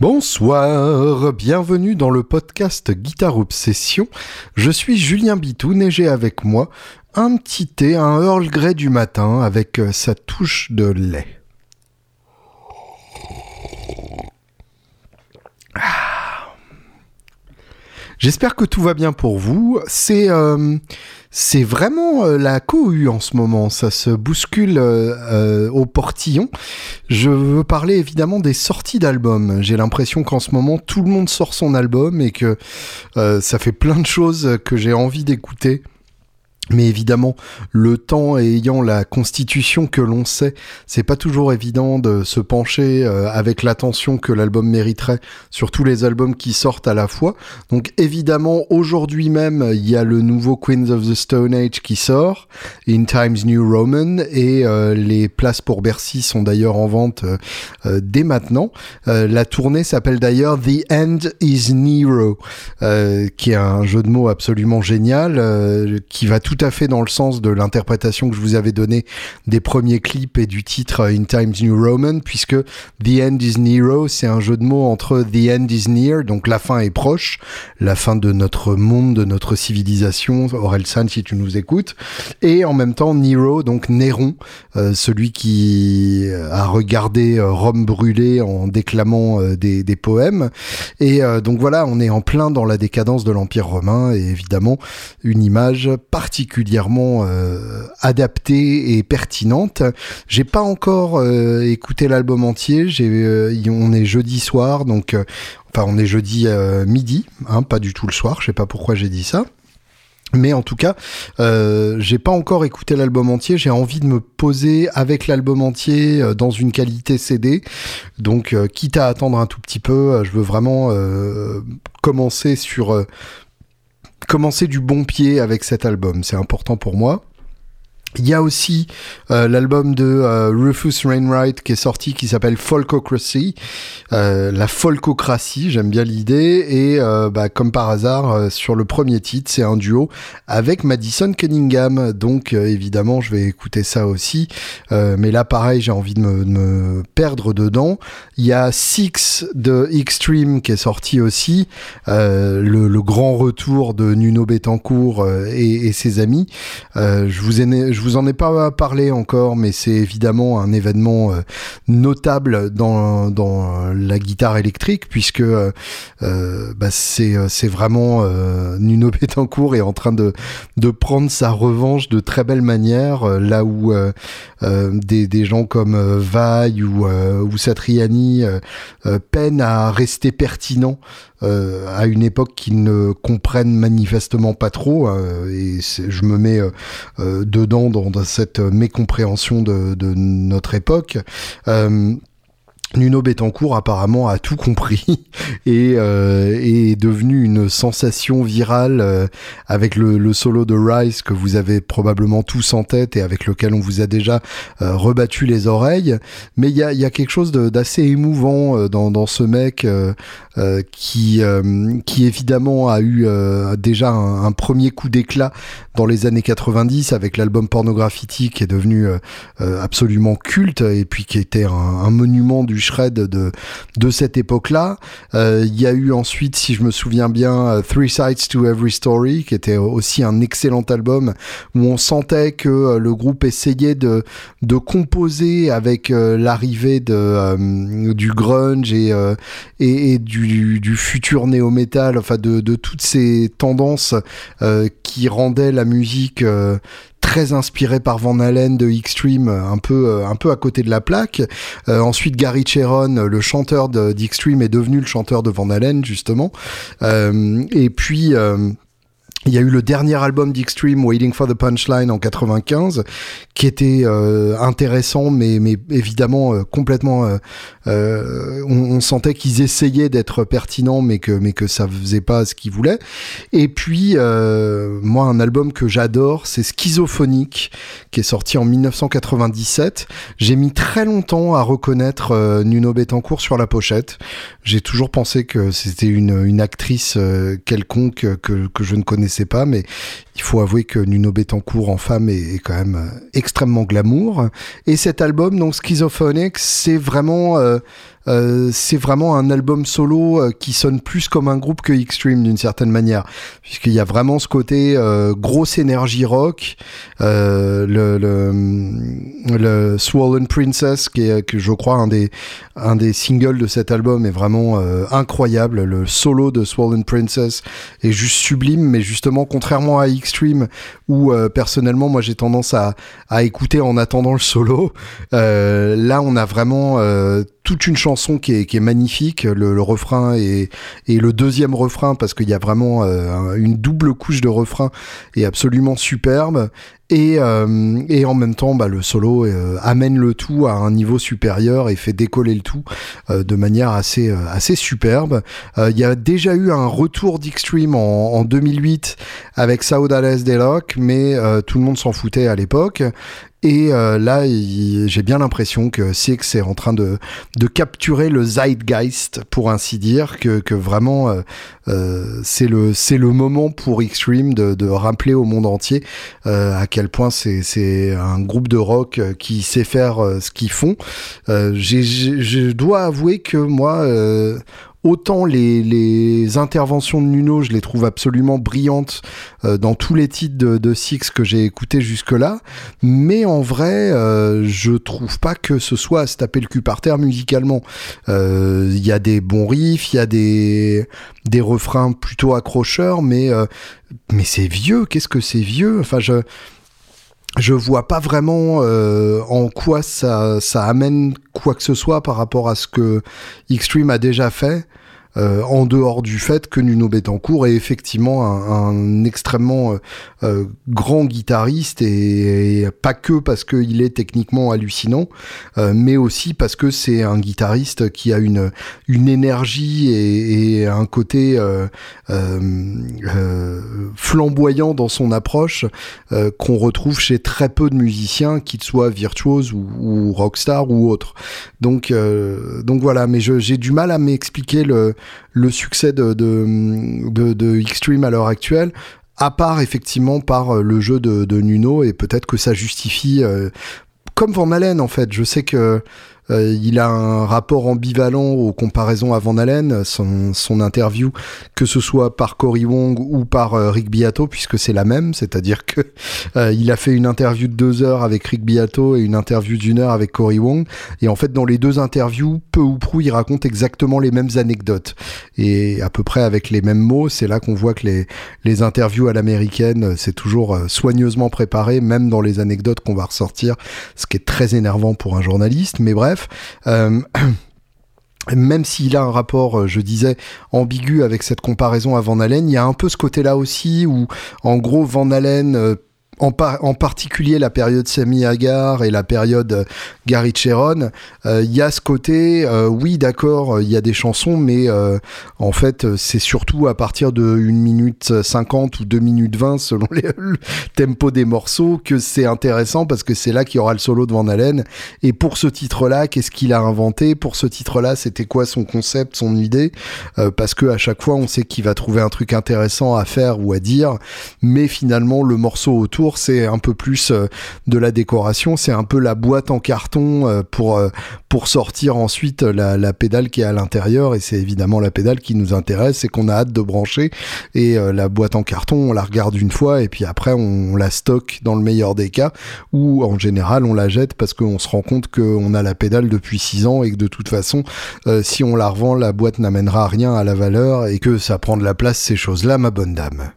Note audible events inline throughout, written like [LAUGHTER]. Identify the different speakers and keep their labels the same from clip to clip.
Speaker 1: Bonsoir, bienvenue dans le podcast Guitare Obsession. Je suis Julien Bitoun et j'ai avec moi un petit thé, un Earl Grey du matin avec euh, sa touche de lait. Ah. J'espère que tout va bien pour vous. C'est euh, c'est vraiment euh, la cohue en ce moment, ça se bouscule euh, euh, au portillon. Je veux parler évidemment des sorties d'albums. J'ai l'impression qu'en ce moment tout le monde sort son album et que ça fait plein de choses que j'ai envie d'écouter mais évidemment, le temps ayant la constitution que l'on sait, c'est pas toujours évident de se pencher euh, avec l'attention que l'album mériterait sur tous les albums qui sortent à la fois. Donc évidemment, aujourd'hui même, il y a le nouveau Queens of the Stone Age qui sort, In Times New Roman, et euh, les places pour Bercy sont d'ailleurs en vente euh, dès maintenant. la tournée s'appelle d'ailleurs The End is Nero, qui est un jeu de mots absolument génial, qui va tout à fait dans le sens de l'interprétation que je vous avais donnée des premiers clips et du titre In Times New Roman, puisque The End is Nero, c'est un jeu de mots entre The End is Near, donc la fin est proche, la fin de notre monde, de notre civilisation, Orelsan si tu nous écoutes, et en même temps Nero, donc Néron, euh, celui qui a regardé euh, Rome brûler en déclamant euh, des, poèmes. Et donc voilà, on est en plein dans la décadence de l'Empire romain, et évidemment une image particulière particulièrement euh, adaptée et pertinente. J'ai pas encore euh, écouté l'album entier. J'ai, euh, on est jeudi soir, donc enfin on est jeudi midi, hein, pas du tout le soir. Je sais pas pourquoi j'ai dit ça. Mais en tout cas, j'ai pas encore écouté l'album entier. J'ai envie de me poser avec l'album entier dans une qualité CD. Donc, quitte à attendre un tout petit peu, je veux vraiment commencer sur commencer du bon pied avec cet album. C'est important pour moi. Il y a aussi euh, l'album de euh, Rufus Rainwright qui est sorti qui s'appelle Folkocracy, euh, la folkocratie, j'aime bien l'idée. Et bah, comme par hasard sur le premier titre c'est un duo avec Madison Cunningham. Donc évidemment je vais écouter ça aussi. Mais là pareil j'ai envie de me, perdre dedans. Il y a Six de Extreme qui est sorti aussi, le, grand retour de Nuno Betancourt et, ses amis. je vous ai vous en ai pas parlé encore, mais c'est évidemment un événement euh, notable dans, la guitare électrique, puisque euh, euh, bah c'est, vraiment Nuno [LAUGHS] Betancourt est en train de, prendre sa revanche de très belle manière, là où des, des gens comme Vaille ou, ou Satriani peinent à rester pertinents euh, à une époque qu'ils ne comprennent manifestement pas trop, euh, et je me mets euh, dedans dans, cette mécompréhension de, de notre époque. Nuno Betancourt apparemment a tout compris [LAUGHS] et euh, est devenu une sensation virale euh, avec le, solo de Rise que vous avez probablement tous en tête et avec lequel on vous a déjà euh, rebattu les oreilles. Mais il y a, y a, quelque chose d'assez émouvant euh, dans, dans, ce mec qui, qui évidemment a eu déjà un, premier coup d'éclat dans les années 90 avec l'album Pornograffiti qui est devenu absolument culte et puis qui était un, un monument du shred de, de cette époque-là. Euh, il y a eu ensuite, si je me souviens bien, euh, Three Sides to Every Story, qui était aussi un excellent album où on sentait que euh, le groupe essayait de, de composer avec l'arrivée de, du grunge et, et, du, du, futur néo-metal, enfin de, toutes ces tendances qui rendaient la musique très inspiré par Van Halen de Extreme, un peu, euh, un peu à côté de la plaque. Euh, ensuite, Gary Cheron, le chanteur d'Extreme, est devenu le chanteur de Van Halen, justement. Euh, et puis... Il y a eu le dernier album d'Extreme, Waiting for the Punchline, en 95, qui était euh, intéressant, mais, mais évidemment euh, complètement. Euh, on, on, sentait qu'ils essayaient d'être pertinents, mais que mais que ça faisait pas ce qu'ils voulaient. Et puis moi, un album que j'adore, c'est Schizophonique, qui est sorti en 1997. J'ai mis très longtemps à reconnaître Nuno Betancourt sur la pochette. J'ai toujours pensé que c'était une, une actrice quelconque que, que je ne connaissais sais pas, mais il faut avouer que Nuno Betancourt en femme est, quand même euh, extrêmement glamour. Et cet album, donc Schizophonic, c'est vraiment euh, c'est vraiment un album solo qui sonne plus comme un groupe que Extreme d'une certaine manière, puisqu'il y a vraiment ce côté grosse énergie rock, le, le, le, Swollen Princess, qui est, que je crois un des, un des singles de cet album, est vraiment incroyable. Le solo de Swollen Princess est juste sublime, mais justement, contrairement à Extreme, où personnellement, moi j'ai tendance à, à écouter en attendant le solo. Euh, là, on a vraiment euh, toute une chanson qui est, qui est magnifique, le, refrain et, le deuxième refrain, parce qu'il y a vraiment euh, une double couche de refrain, est absolument superbe. Et, euh, et en même temps, bah, le solo euh, amène le tout à un niveau supérieur et fait décoller le tout de manière assez, assez superbe. Il y a déjà eu un retour d'Extreme en, en 2008 avec Saudades Deloc, mais tout le monde s'en foutait à l'époque. Et euh, là, j'ai bien l'impression que Six est en train de, de capturer le zeitgeist, pour ainsi dire, que, que vraiment euh, euh c'est le c'est le moment pour Extreme de, de rappeler au monde entier euh, à quel point c'est c'est un groupe de rock qui sait faire ce qu'ils font. je dois avouer que moi Autant les, les, interventions de Nuno, je les trouve absolument brillantes euh, dans tous les titres de, de Six que j'ai écoutés jusque-là, mais en vrai, euh, je trouve pas que ce soit à se taper le cul par terre musicalement. Euh, il y a des bons riffs, il y a des, des refrains plutôt accrocheurs, mais, euh, mais c'est vieux, qu'est-ce que c'est vieux? Enfin, je je vois pas vraiment euh, en quoi ça, ça amène quoi que ce soit par rapport à ce que Extreme a déjà fait. Euh, en dehors du fait que Nuno Betancourt est effectivement un, extrêmement euh, euh, grand guitariste et, pas que parce qu'il est techniquement hallucinant, mais aussi parce que c'est un guitariste qui a une, une énergie et, un côté flamboyant dans son approche qu'on retrouve chez très peu de musiciens, qu'ils soient virtuoses ou, ou rockstar ou autres. Donc, donc voilà, mais j'ai du mal à m'expliquer le, le succès de, de, de, Extreme à l'heure actuelle à part effectivement par euh, le jeu de, de Nuno et peut-être que ça justifie euh, comme Van Halen en fait. Je sais que euh, il a un rapport ambivalent aux comparaisons à Van Halen, son, son interview, que ce soit par Cory Wong ou par euh, Rick Beato, puisque c'est la même, c'est-à-dire que euh, il a fait une interview de deux heures avec Rick Beato et une interview d'une heure avec Cory Wong, et en fait dans les deux interviews, peu ou prou, il raconte exactement les mêmes anecdotes et à peu près avec les mêmes mots. C'est là qu'on voit que les, les interviews à l'américaine, c'est toujours soigneusement préparé, même dans les anecdotes qu'on va ressortir, ce qui est très énervant pour un journaliste. Mais bref, euh, [CLEARS THROAT] même s'il a un rapport, euh, je disais, ambigu avec cette comparaison à Van Halen, il y a un peu ce côté-là aussi où, en gros, Van Halen euh, en, en, particulier la période Sammy Hagar et la période euh, Gary Cheron, euh, il y a ce côté, euh, oui d'accord, il y a des chansons, mais en fait c'est surtout à partir de 1 minute 50 ou 2 minutes 20 selon [LAUGHS] le tempo des morceaux que c'est intéressant parce que c'est là qu'il y aura le solo de Van Halen. Et pour ce titre-là, qu'est-ce qu'il a inventé? Pour ce titre-là, c'était quoi son concept, son idée? Parce que à chaque fois, on sait qu'il va trouver un truc intéressant à faire ou à dire, mais finalement le morceau autour c'est un peu plus euh, de la décoration, c'est un peu la boîte en carton euh, pour, euh, pour sortir ensuite la, pédale qui est à l'intérieur, et c'est évidemment la pédale qui nous intéresse et qu'on a hâte de brancher. Et la boîte en carton, on la regarde une fois, et puis après on, la stocke dans le meilleur des cas, ou en général on la jette parce qu'on se rend compte qu'on a la pédale depuis 6 ans et que de toute façon, si on la revend, la boîte n'amènera rien à la valeur et que ça prend de la place ces choses-là, ma bonne dame.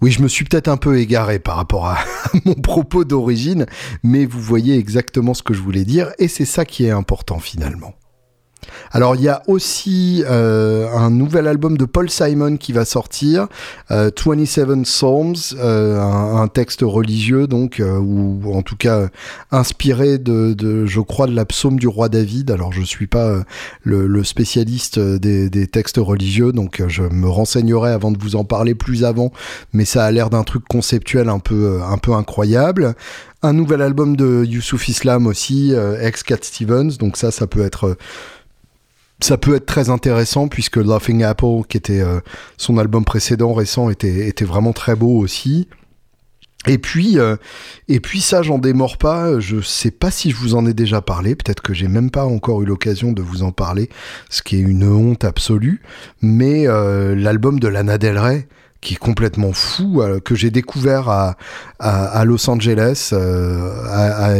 Speaker 1: Oui, je me suis peut-être un peu égaré par rapport [LAUGHS] à mon propos d'origine, mais vous voyez exactement ce que je voulais dire, et c'est ça qui est important finalement. Alors il y a aussi euh, un nouvel album de Paul Simon qui va sortir, 27 euh, Psalms, euh, un, texte religieux donc, ou en tout cas inspiré de, je crois, de la psaume du roi David. Alors je suis pas le, spécialiste des, textes religieux, donc je me renseignerai avant de vous en parler plus avant, mais ça a l'air d'un truc conceptuel un peu, un peu incroyable un nouvel album de Youssouf Islam aussi, ex Cat Stevens. Donc ça, ça peut être ça peut être très intéressant puisque Laughing Apple, qui était euh, son album précédent récent, était, était vraiment très beau aussi. Et puis, euh, et puis ça, j'en démords pas. Je sais pas si je vous en ai déjà parlé. Peut-être que j'ai même pas encore eu l'occasion de vous en parler, ce qui est une honte absolue. Mais euh, l'album de Lana Del Rey, qui est complètement fou, euh, que j'ai découvert à, à, Los Angeles, euh, à,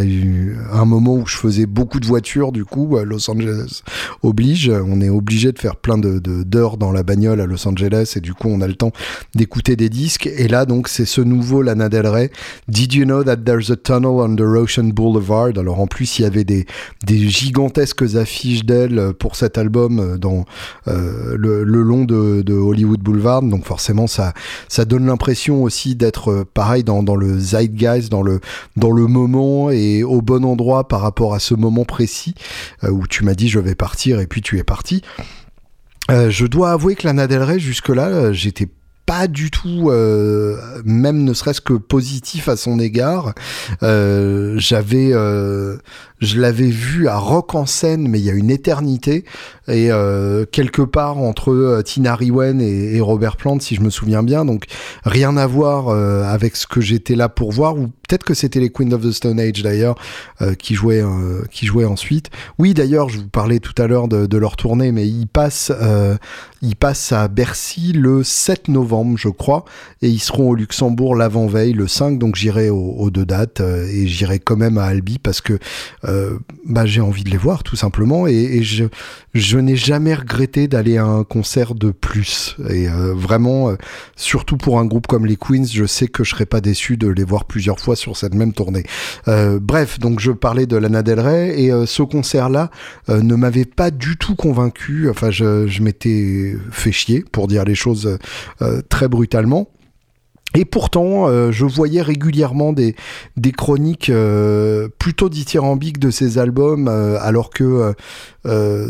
Speaker 1: un moment où je faisais beaucoup de voitures, du coup, Los Angeles oblige, on est obligé de faire plein de d'heures dans la bagnole à Los Angeles, et du coup, on a le temps d'écouter des disques. Et là, donc, c'est ce nouveau Lana Del Rey, Did You Know That There's a Tunnel Under Ocean Boulevard? Alors, en plus, il y avait des, des gigantesques affiches d'elle pour cet album dans euh, le, le, long de, de Hollywood Boulevard, donc forcément, ça ça, donne l'impression aussi d'être euh, pareil dans, le zeitgeist, dans le, dans le moment et au bon endroit par rapport à ce moment précis euh, où tu m'as dit je vais partir et puis tu es parti. Euh, je dois avouer que Lana Del Rey jusque-là, j'étais pas du tout, même ne serait-ce que positif à son égard. J'avais je l'avais vu à Rock en scène, mais il y a une éternité. Et euh, quelque part entre euh, Tina Riwen et, Robert Plant, si je me souviens bien. Donc rien à voir euh, avec ce que j'étais là pour voir. Ou peut-être que c'était les Queen of the Stone Age d'ailleurs qui jouaient qui jouaient ensuite. Oui, d'ailleurs, je vous parlais tout à l'heure de, leur tournée, mais ils passent ils passent à Bercy le 7 novembre, je crois, et ils seront au Luxembourg l'avant-veille, le 5. Donc j'irai aux, deux dates et j'irai quand même à Albi parce que euh, bah, j'ai envie de les voir tout simplement et, je, je n'ai jamais regretté d'aller à un concert de plus et euh, vraiment euh, surtout pour un groupe comme les Queens je sais que je serais pas déçu de les voir plusieurs fois sur cette même tournée. Bref donc je parlais de Lana Del Rey et ce concert là ne m'avait pas du tout convaincu. Enfin je m'étais fait chier pour dire les choses très brutalement et pourtant, euh, je voyais régulièrement des, des chroniques euh, plutôt dithyrambiques de ces albums, euh, alors que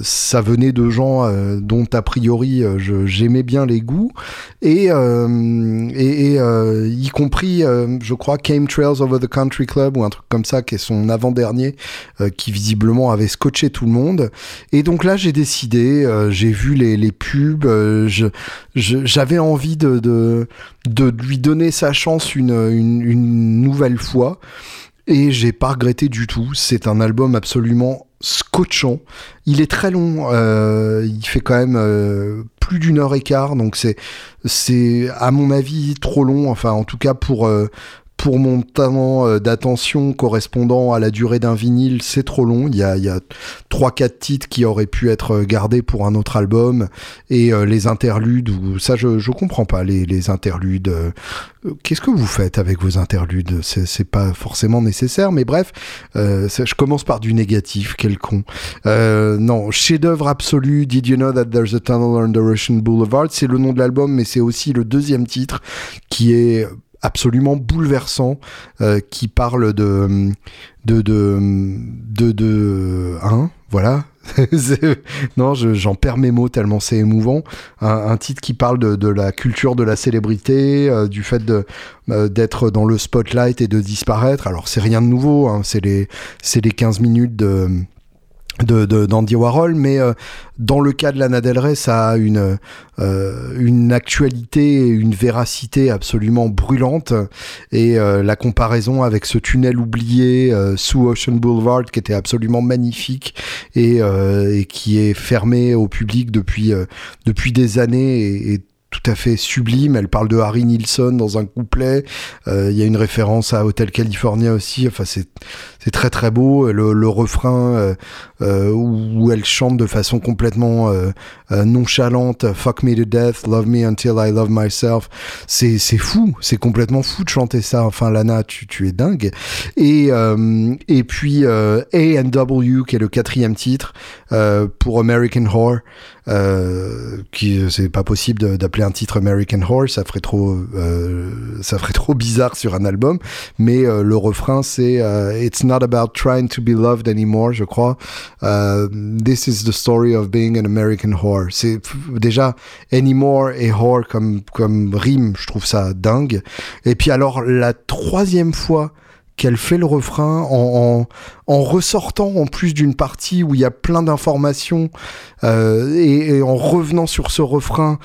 Speaker 1: ça venait de gens dont a priori j'aimais bien les goûts, et, et, y compris, je crois, Came Trails Over the Country Club ou un truc comme ça, qui est son avant-dernier, qui visiblement avait scotché tout le monde. Et donc là, j'ai décidé, j'ai vu les, les pubs, j'avais envie de, de, de lui donner sa chance une, nouvelle fois. Et j'ai pas regretté du tout. C'est un album absolument scotchant. Il est très long. Euh, il fait quand même euh, plus d'une heure et quart. Donc c'est, c'est à mon avis trop long. Enfin, en tout cas pour, euh, pour mon temps euh, d'attention correspondant à la durée d'un vinyle, c'est trop long. Il y a, il y a 3-4 titres qui auraient pu être gardés pour un autre album. Et euh, les interludes, ça je, je comprends pas, les, les interludes. Euh, qu'est-ce que vous faites avec vos interludes? C'est pas forcément nécessaire, mais bref, je commence par du négatif, quel con. non, chef-d'œuvre absolu, Did You Know That There's a Tunnel Under Russian Boulevard C'est le nom de l'album, mais c'est aussi le deuxième titre qui est absolument bouleversant euh, qui parle de de de de, de hein, voilà. [LAUGHS] Non j'en perds mes mots tellement c'est émouvant. Un, titre qui parle de, de, la culture de la célébrité euh, du fait euh, d'être dans le spotlight et de disparaître. Alors c'est rien de nouveau hein, c'est les c'est les 15 minutes de de d'Andy Warhol, mais euh, dans le cas de Lana Del Rey, ça a une euh, une actualité, une véracité absolument brûlante, et euh, la comparaison avec ce tunnel oublié sous Ocean Boulevard qui était absolument magnifique et, et qui est fermé au public depuis depuis des années et, et tout à fait sublime. Elle parle de Harry Nilsson dans un couplet. Il y a une référence à Hotel California aussi. Enfin, c'est c'est très très beau. Le, le refrain euh, euh, où, elle chante de façon complètement euh, nonchalante, "Fuck me to death, love me until I love myself", c'est c'est fou, c'est complètement fou de chanter ça. Enfin, Lana, tu, tu es dingue. Et et puis A and W qui est le quatrième titre pour American Horror. Euh, qui c'est pas possible d'appeler un titre American Horror, ça ferait trop, euh, ça ferait trop bizarre sur un album. Mais le refrain c'est It's not about trying to be loved anymore, je crois. Uh, this is the story of being an American whore. C'est déjà anymore et whore comme comme rime, je trouve ça dingue. Et puis alors la troisième fois qu'elle fait le refrain en, en, ressortant en plus d'une partie où il y a plein d'informations euh, et, en revenant sur ce refrain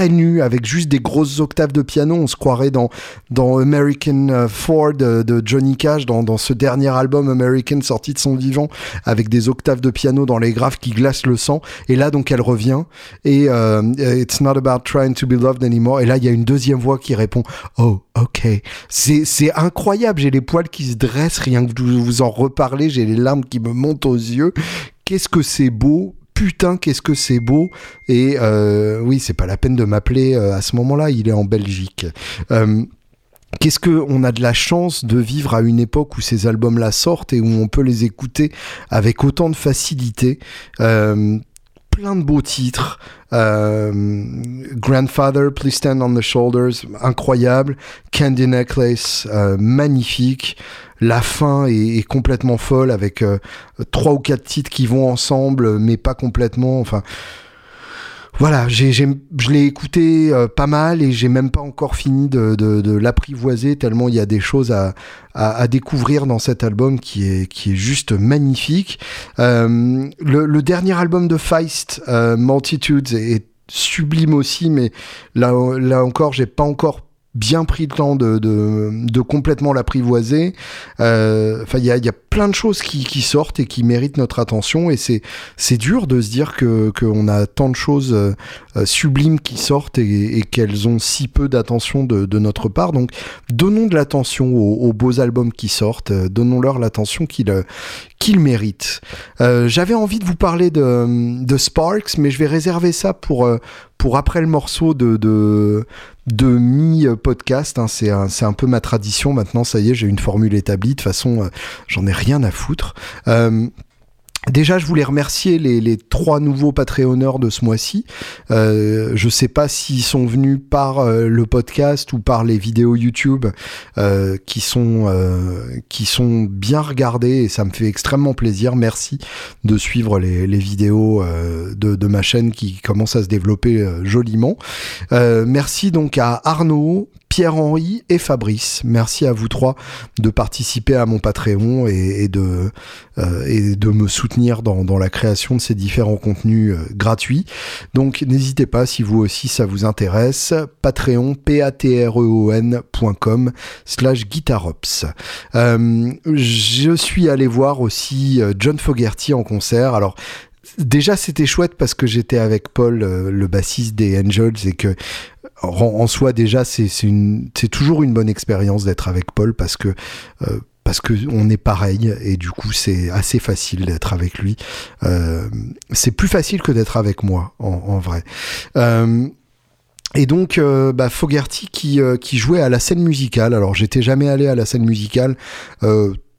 Speaker 1: très nu avec juste des grosses octaves de piano. On se croirait dans, dans American euh, Ford de, Johnny Cash, dans, dans ce dernier album American sorti de son vivant, avec des octaves de piano dans les graves qui glacent le sang. Et là, donc, elle revient. Et euh, It's not about trying to be loved anymore. Et là, il y a une deuxième voix qui répond Oh, ok. C'est incroyable. J'ai les poils qui se dressent rien que vous, vous en reparler. J'ai les larmes qui me montent aux yeux. Qu'est-ce que c'est beau putain, qu'est-ce que c'est beau. Et euh, oui, c'est pas la peine de m'appeler euh, à ce moment-là, il est en Belgique. Euh, qu'est-ce que on a de la chance de vivre à une époque où ces albums-là sortent et où on peut les écouter avec autant de facilité. Plein de beaux titres. Grandfather, Please Stand on the Shoulders, incroyable. Candy Necklace, magnifique la fin est, complètement folle avec euh, trois ou quatre titres qui vont ensemble, mais pas complètement. Enfin, voilà, je l'ai écouté euh, pas mal et j'ai même pas encore fini de, l'apprivoiser tellement il y a des choses à, découvrir dans cet album qui est, qui est juste magnifique. Euh, le, dernier album de Feist, Multitudes, est sublime aussi, mais là, là encore, j'ai pas encore bien pris le temps de, de, de complètement l'apprivoiser. Euh, enfin, il y a, plein de choses qui, qui, sortent et qui méritent notre attention et c'est c'est dur de se dire que qu'on a tant de choses euh, sublimes qui sortent et, et qu'elles ont si peu d'attention de, de, notre part. Donc, donnons de l'attention aux, aux, beaux albums qui sortent, euh, donnons-leur l'attention qu'ils qu'ils méritent. Euh, J'avais envie de vous parler de, de Sparks, mais je vais réserver ça pour pour après le morceau de, de, de mi-podcast. Hein, c'est un, un, peu ma tradition maintenant. Ça y est, j'ai une formule établie. De toute façon, euh, j'en ai rien à foutre. Euh, Déjà, je voulais remercier les, trois nouveaux Patreonneurs de ce mois-ci. Euh, je sais pas s'ils sont venus par euh, le podcast ou par les vidéos YouTube qui sont qui sont bien regardées et ça me fait extrêmement plaisir. Merci de suivre les, les vidéos de, de, ma chaîne qui commence à se développer joliment. merci donc à Arnaud, Pierre-Henri et Fabrice. Merci à vous trois de participer à mon Patreon et, de, euh, et de me soutenir dans, dans, la création de ces différents contenus euh, gratuits. Donc n'hésitez pas si vous aussi ça vous intéresse. Patreon, p a t r e o n.com slash guitarops. Euh, je suis allé voir aussi John Fogerty en concert. Alors déjà c'était chouette parce que j'étais avec Paul, le bassiste des Angels, et que en, soi déjà c'est toujours une bonne expérience d'être avec Paul parce que euh, parce que on est pareil et du coup c'est assez facile d'être avec lui. Euh, c'est plus facile que d'être avec moi en, vrai. Euh, et donc, bah, Fogerty qui, qui jouait à la scène musicale. Alors, j'étais jamais allé à la scène musicale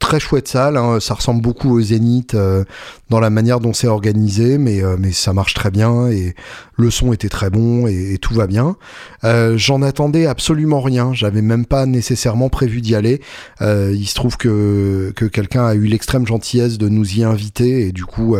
Speaker 1: très chouette salle. Hein. Ça ressemble beaucoup au Zénith euh, dans la manière dont c'est organisé, mais, euh, mais ça marche très bien et le son était très bon et, tout va bien. Euh, j'en attendais absolument rien. J'avais même pas nécessairement prévu d'y aller. il se trouve que, que quelqu'un a eu l'extrême gentillesse de nous y inviter et du coup,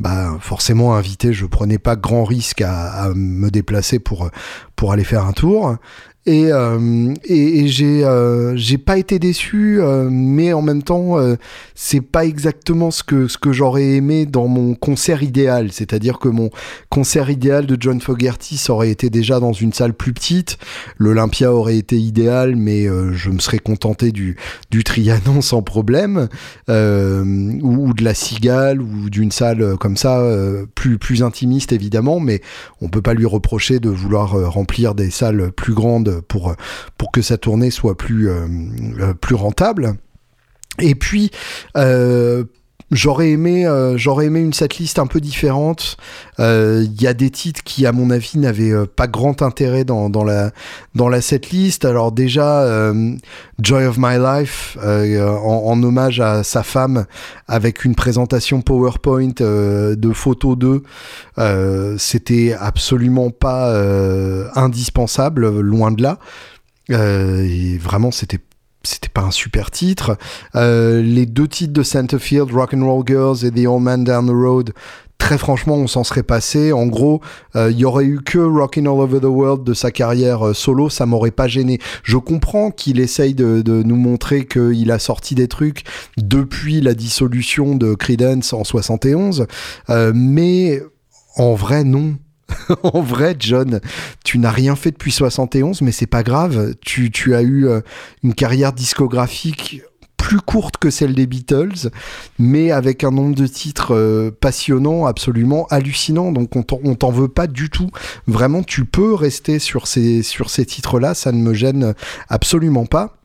Speaker 1: bah, forcément invité, je prenais pas grand risque à, à me déplacer pour, pour aller faire un tour. Et, euh, et, j'ai euh, j'ai pas été déçu, euh, mais en même temps, euh, c'est pas exactement ce que ce que j'aurais aimé dans mon concert idéal. C'est-à-dire que mon concert idéal de John Fogerty ça aurait été déjà dans une salle plus petite. L'Olympia aurait été idéal, mais je me serais contenté du du Trianon [LAUGHS] sans problème, ou, ou, de la Cigale ou d'une salle comme ça plus plus intimiste évidemment. Mais on peut pas lui reprocher de vouloir remplir des salles plus grandes pour, pour que sa tournée soit plus, euh, euh, rentable. Et puis, euh, J'aurais aimé, j'aurais aimé une setlist un peu différente. Il y a des titres qui, à mon avis, n'avaient pas grand intérêt dans, dans la dans la setlist. Alors déjà, Joy of My Life, en, hommage à sa femme, avec une présentation PowerPoint de photos d'eux, c'était absolument pas indispensable, loin de là. et vraiment, c'était c'était pas un super titre. Euh, les deux titres de Centerfield, Rock and Roll Girls et The Old Man Down the Road, très franchement, on s'en serait passé. En gros, euh, il y aurait eu que Rockin' All Over the World de sa carrière euh, solo, ça m'aurait pas gêné. Je comprends qu'il essaye de, nous montrer qu'il a sorti des trucs depuis la dissolution de Creedence en 71, mais en vrai, non. [LAUGHS] en vrai, John, tu n'as rien fait depuis 71, mais c'est pas grave. Tu, tu as eu euh, une carrière discographique plus courte que celle des Beatles, mais avec un nombre de titres euh, passionnants, absolument hallucinants. Donc on t'en veut pas du tout. Vraiment, tu peux rester sur ces, sur ces titres-là, ça ne me gêne absolument pas.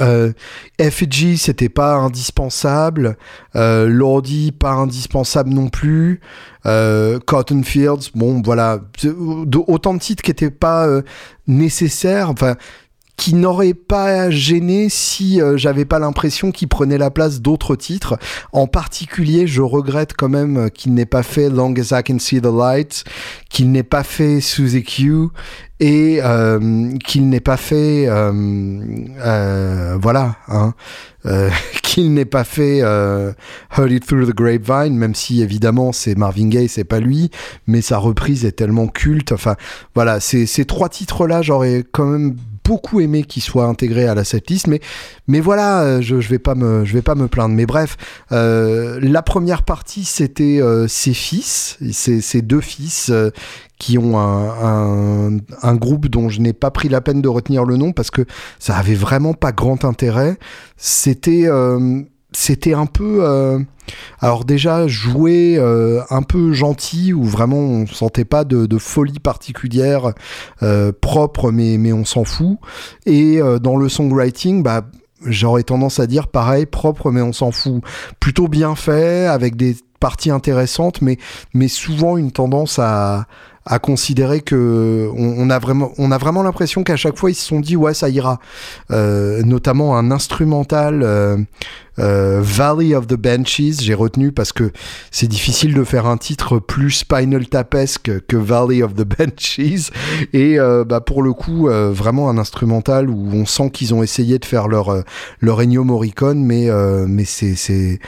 Speaker 1: Euh, FG, c'était pas indispensable. Euh, Lordi, pas indispensable non plus. Euh, Cotton bon, voilà. autant de titres qui n'étaient pas euh, nécessaires. Enfin, qui n'aurait pas gêné si euh, j'avais pas l'impression qu'il prenait la place d'autres titres. En particulier, je regrette quand même qu'il n'ait pas fait Long as I Can See the Light, qu'il n'ait pas fait Suzy Q et euh, qu'il n'ait pas fait euh, voilà hein, [LAUGHS] qu'il n'ait pas fait Heard It Through the Grapevine même si évidemment c'est Marvin Gaye c'est pas lui mais sa reprise est tellement culte enfin voilà ces, ces trois titres là j'aurais quand même beaucoup aimé qu'il soit intégré à la setlist, mais mais voilà, euh, je, je vais pas me je vais pas me plaindre. Mais bref, euh, la première partie c'était euh, ses fils, ses, deux fils qui ont un, un, groupe dont je n'ai pas pris la peine de retenir le nom parce que ça avait vraiment pas grand intérêt. C'était c'était un peu euh, alors déjà jouer euh, un peu gentil où vraiment on sentait pas de, folie particulière euh, propre mais on s'en fout. Et dans le songwriting bah j'aurais tendance à dire pareil propre mais on s'en fout. Plutôt bien fait avec des parties intéressantes mais mais souvent une tendance à à considérer que on, a vraiment on a vraiment l'impression qu'à chaque fois ils se sont dit ouais ça ira. Euh, notamment un instrumental euh, euh, Valley of the Benches j'ai retenu parce que c'est difficile de faire un titre plus Spinal Tapesque que Valley of the Benches et bah pour le coup vraiment un instrumental où on sent qu'ils ont essayé de faire leur leur Ennio Morricone mais mais c'est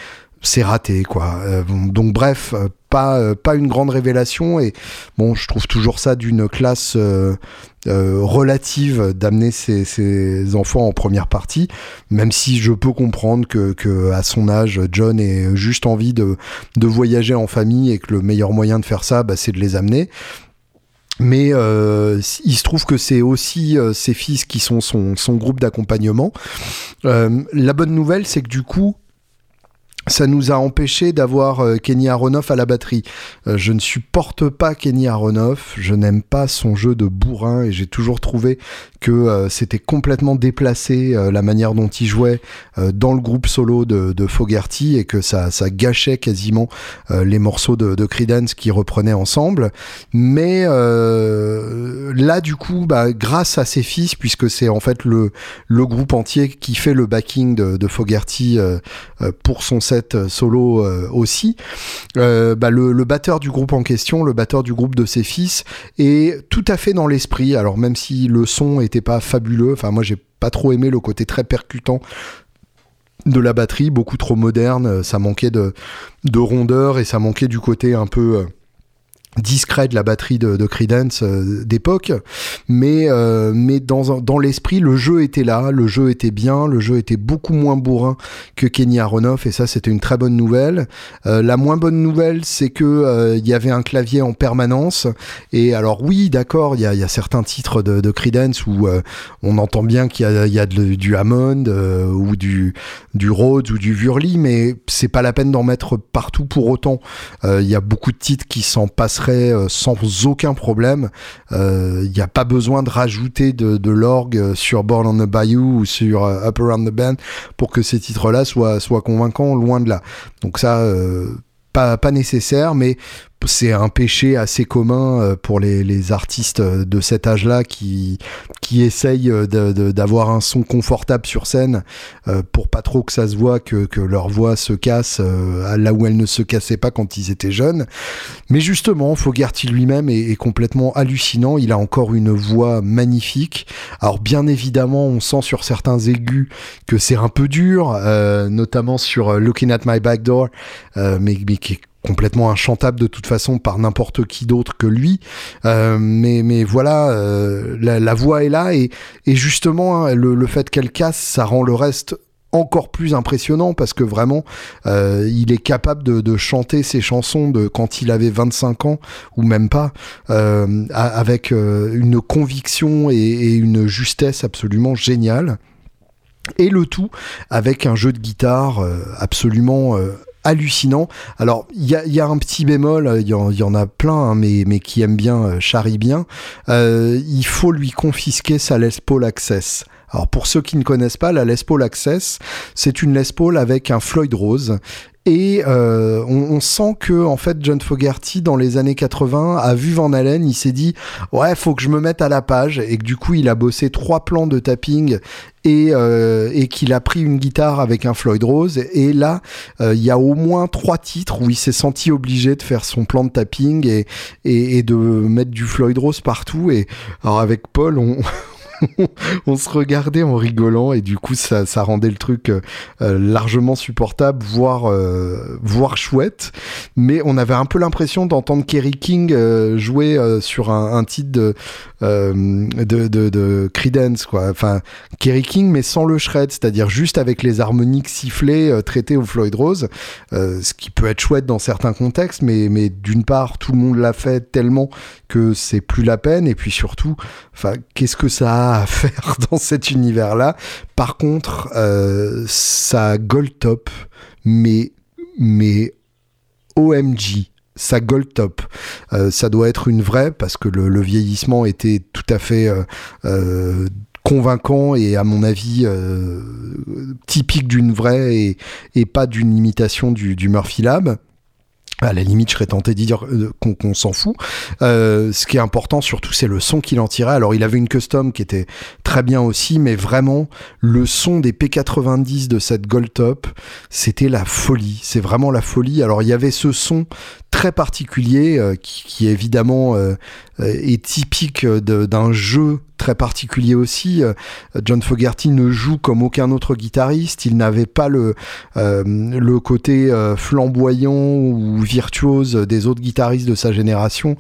Speaker 1: c'est raté quoi. Euh, donc bref, euh, pas euh, pas une grande révélation et bon, je trouve toujours ça d'une classe relative d'amener ses, enfants en première partie, même si je peux comprendre que, à son âge, John ait juste envie de, de voyager en famille et que le meilleur moyen de faire ça, bah, c'est de les amener. Mais il se trouve que c'est aussi ses fils qui sont son, son groupe d'accompagnement. la bonne nouvelle, c'est que du coup, ça nous a empêché d'avoir euh, Kenny Aronoff à la batterie. Euh, je ne supporte pas Kenny Aronoff, je n'aime pas son jeu de bourrin et j'ai toujours trouvé que euh, c'était complètement déplacé la manière dont il jouait dans le groupe solo de, de Fogerty et que ça, gâchait quasiment les morceaux de, de Creedence qui reprenaient ensemble. Mais là, du coup, bah, grâce à ses fils, puisque c'est en fait le, groupe entier qui fait le backing de, de Fogerty pour son euh, solo euh, aussi, euh, bah, le, batteur du groupe en question, le batteur du groupe de ses fils, est tout à fait dans l'esprit. Alors même si le son était pas fabuleux, enfin moi j'ai pas trop aimé le côté très percutant de la batterie, beaucoup trop moderne, ça manquait de, de rondeur et ça manquait du côté un peu discret de la batterie de, de Creedence euh, d'époque, mais euh, mais dans dans l'esprit le jeu était là, le jeu était bien, le jeu était beaucoup moins bourrin que Kenny Aronoff et ça c'était une très bonne nouvelle. Euh, la moins bonne nouvelle c'est que il y avait un clavier en permanence et alors oui d'accord il y a, certains titres de, de Creedence où on entend bien qu'il y a, du Hammond ou du du Rhodes ou du Vurley mais c'est pas la peine d'en mettre partout pour autant. Il y a beaucoup de titres qui s'en passent euh, sans aucun problème. Il euh, n'y a pas besoin de rajouter de, l'orgue sur Born on the Bayou ou sur euh, Up Around the Band pour que ces titres-là soient, soient convaincants, loin de là. Donc ça, pas, pas nécessaire, mais c'est un péché assez commun euh, pour les, les artistes euh, de cet âge-là qui, qui essayent euh, d'avoir un son confortable sur scène pour pas trop que ça se voit que, que leur voix se casse là où elle ne se cassait pas quand ils étaient jeunes. Mais justement, Fogerty lui-même est, est, complètement hallucinant. Il a encore une voix magnifique. Alors bien évidemment, on sent sur certains aigus que c'est un peu dur, notamment sur Looking at My Back Door, qui complètement inchantable de toute façon par n'importe qui d'autre que lui. Euh, mais, mais voilà, euh, la, voix est là et, et justement, hein, le, fait qu'elle casse, ça rend le reste encore plus impressionnant parce que vraiment euh, il est capable de, chanter ses chansons de quand il avait 25 ans ou même pas avec une conviction et, une justesse absolument géniale et le tout avec un jeu de guitare absolument hallucinant. Alors, il y a, un petit bémol, il y, en a plein, hein, mais, qui aiment bien, charrie bien. il faut lui confisquer sa Les Paul Access. Alors pour ceux qui ne connaissent pas, la Les Paul Access, c'est une Les Paul avec un Floyd Rose. Et euh, on, sent que en fait John Fogerty dans les années 80 a vu Van Halen, il s'est dit ouais faut que je me mette à la page. Et que du coup il a bossé trois plans de tapping et, euh, et qu'il a pris une guitare avec un Floyd Rose. Et là euh, il y a au moins trois titres où il s'est senti obligé de faire son plan de tapping et, et, et de mettre du Floyd Rose partout. Et alors avec Paul on [LAUGHS] on se regardait en rigolant et du coup ça, rendait le truc euh, euh, largement supportable, voire, euh, voire chouette. Mais on avait un peu l'impression d'entendre Kerry King jouer sur un, titre de, de, de, Creedence, quoi. Enfin, Kerry King, mais sans le shred, c'est-à-dire juste avec les harmoniques sifflées traitées au Floyd Rose, ce qui peut être chouette dans certains contextes, mais, mais d'une part, tout le monde l'a fait tellement que c'est plus la peine, et puis surtout, qu'est-ce que ça a à faire [LAUGHS] dans cet univers-là. Par contre, euh, ça gold top, mais, mais OMG, ça gold top. Euh, ça doit être une vraie parce que le, vieillissement était tout à fait euh, convaincant et à mon avis typique d'une vraie et, pas d'une imitation du, du Murphy Lab. À la limite, je serais tenté de dire euh, qu'on s'en fout. Euh, ce qui est important surtout, c'est le son qu'il en tirait. Alors, il avait une custom qui était très bien aussi, mais vraiment, le son des P90 de cette Gold Top, c'était la folie. C'est vraiment la folie. Alors, il y avait ce son très particulier euh, qui, qui, évidemment est typique d'un jeu très particulier aussi. Euh, John Fogerty ne joue comme aucun autre guitariste. Il n'avait pas le, euh, le côté euh, flamboyant ou virtuose des autres guitaristes de sa génération,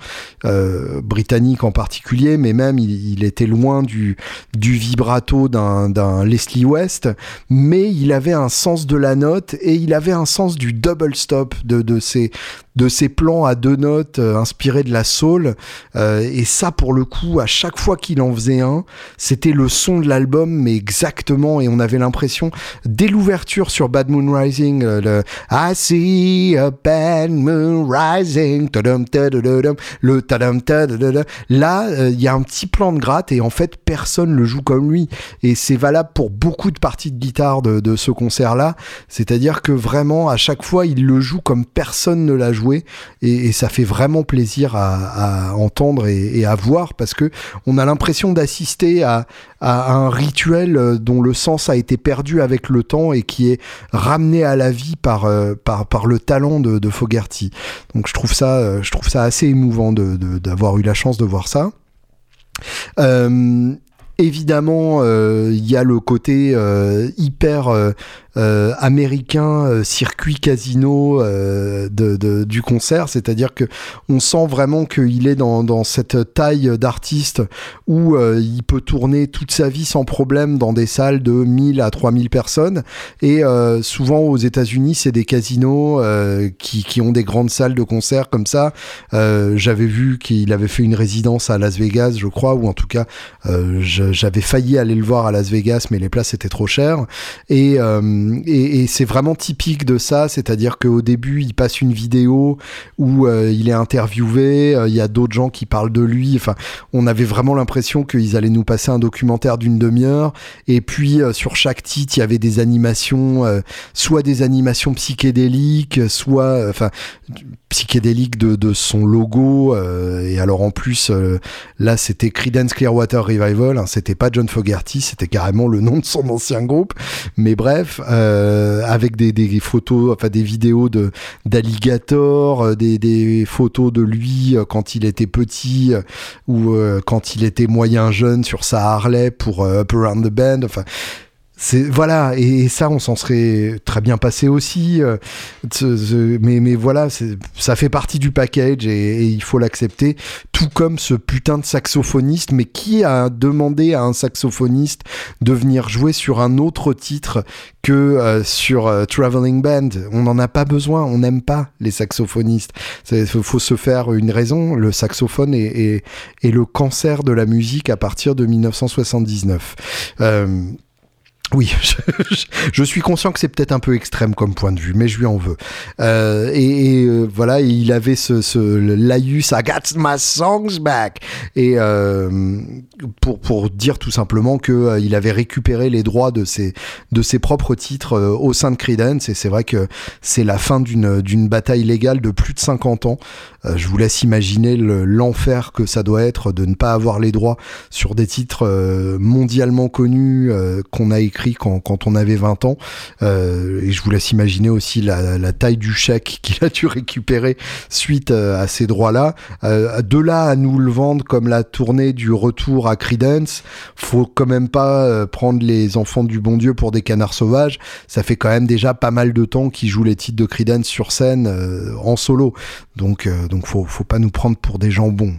Speaker 1: britannique en particulier, mais même il, était loin du, vibrato d'un Leslie West. Mais il avait un sens de la note et il avait un sens du double stop, de, de, ces, de ces plans à deux notes inspirés de la soul. et ça, pour le coup, à chaque fois qu'il en faisait c'était le son de l'album, mais exactement, et on avait l'impression, dès l'ouverture sur Bad Moon Rising, euh, le I see a bad moon rising, le là, euh, il y a un petit plan de gratte, et en fait, personne le joue comme lui. Et c'est valable pour beaucoup de parties de guitare de, ce concert-là. C'est-à-dire que vraiment, à chaque fois, il le joue comme personne ne l'a joué, et, ça fait vraiment plaisir à, entendre et, à voir, parce que on a l'impression d'assister à, un rituel euh, dont le sens a été perdu avec le temps et qui est ramené à la vie par, euh, par, le talent de, de, Fogerty. Donc je trouve ça, euh, je trouve ça assez émouvant d'avoir eu la chance de voir ça. évidemment, il y a le côté hyper américain euh, circuit casino euh, de, du concert, c'est-à-dire que on sent vraiment qu'il est dans, dans cette taille d'artiste où il peut tourner toute sa vie sans problème dans des salles de 1000 à 3000 personnes. Et souvent aux États-Unis c'est des casinos qui, qui ont des grandes salles de concert comme ça. J'avais vu qu'il avait fait une résidence à Las Vegas, je crois, ou en tout cas j'avais failli aller le voir à Las Vegas, mais les places étaient trop chères. Et et, c'est vraiment typique de ça, c'est-à-dire qu'au début, il passe une vidéo où euh, il est interviewé, euh, il y a d'autres gens qui parlent de lui. Enfin, on avait vraiment l'impression qu'ils allaient nous passer un documentaire d'une demi-heure. Et puis, euh, sur chaque titre, il y avait des animations, soit des animations psychédéliques, soit, enfin, psychédéliques de, de son logo. et alors, en plus, là, c'était Creedence Clearwater Revival. Hein, c'était pas John Fogerty, c'était carrément le nom de son ancien groupe. Mais bref. Euh, avec des, photos, enfin des vidéos de d'alligator, euh, des, photos de lui euh, quand il était petit ou quand il était moyen jeune sur sa Harley pour Up Around the Band. Enfin, voilà et, ça on s'en serait très bien passé aussi euh, mais mais voilà ça fait partie du package et, il faut l'accepter. Tout comme ce putain de saxophoniste mais qui a demandé à un saxophoniste de venir jouer sur un autre titre que euh, sur euh, Traveling Band? On n'en a pas besoin on n'aime pas les saxophonistes. Il faut se faire une raison le saxophone est, est, le cancer de la musique à partir de 1979 oui, [LAUGHS] je, suis conscient que c'est peut-être un peu extrême comme point de vue, mais je lui en veux. Euh, et, euh, voilà, il avait ce, ce laïus I got my songs back. Et euh, pour, pour dire tout simplement que il avait récupéré les droits de ses, de ses propres titres au sein de Creedence. Et c'est vrai que c'est la fin d'une, d'une bataille légale de plus de 50 ans. je vous laisse imaginer l'enfer que ça doit être de ne pas avoir les droits sur des titres mondialement connus qu'on a écrits quand, on avait 20 ans. Euh, et je vous laisse imaginer aussi la, taille du chèque [LAUGHS] qu'il a dû récupérer suite euh, à ces droits-là. Euh, de là à nous le vendre comme la tournée du retour à Credence, faut quand même pas prendre les enfants du bon Dieu pour des canards sauvages. Ça fait quand même déjà pas mal de temps qu'ils jouent les titres de Credence sur scène en solo. Donc, donc faut, faut pas nous prendre pour des jambons,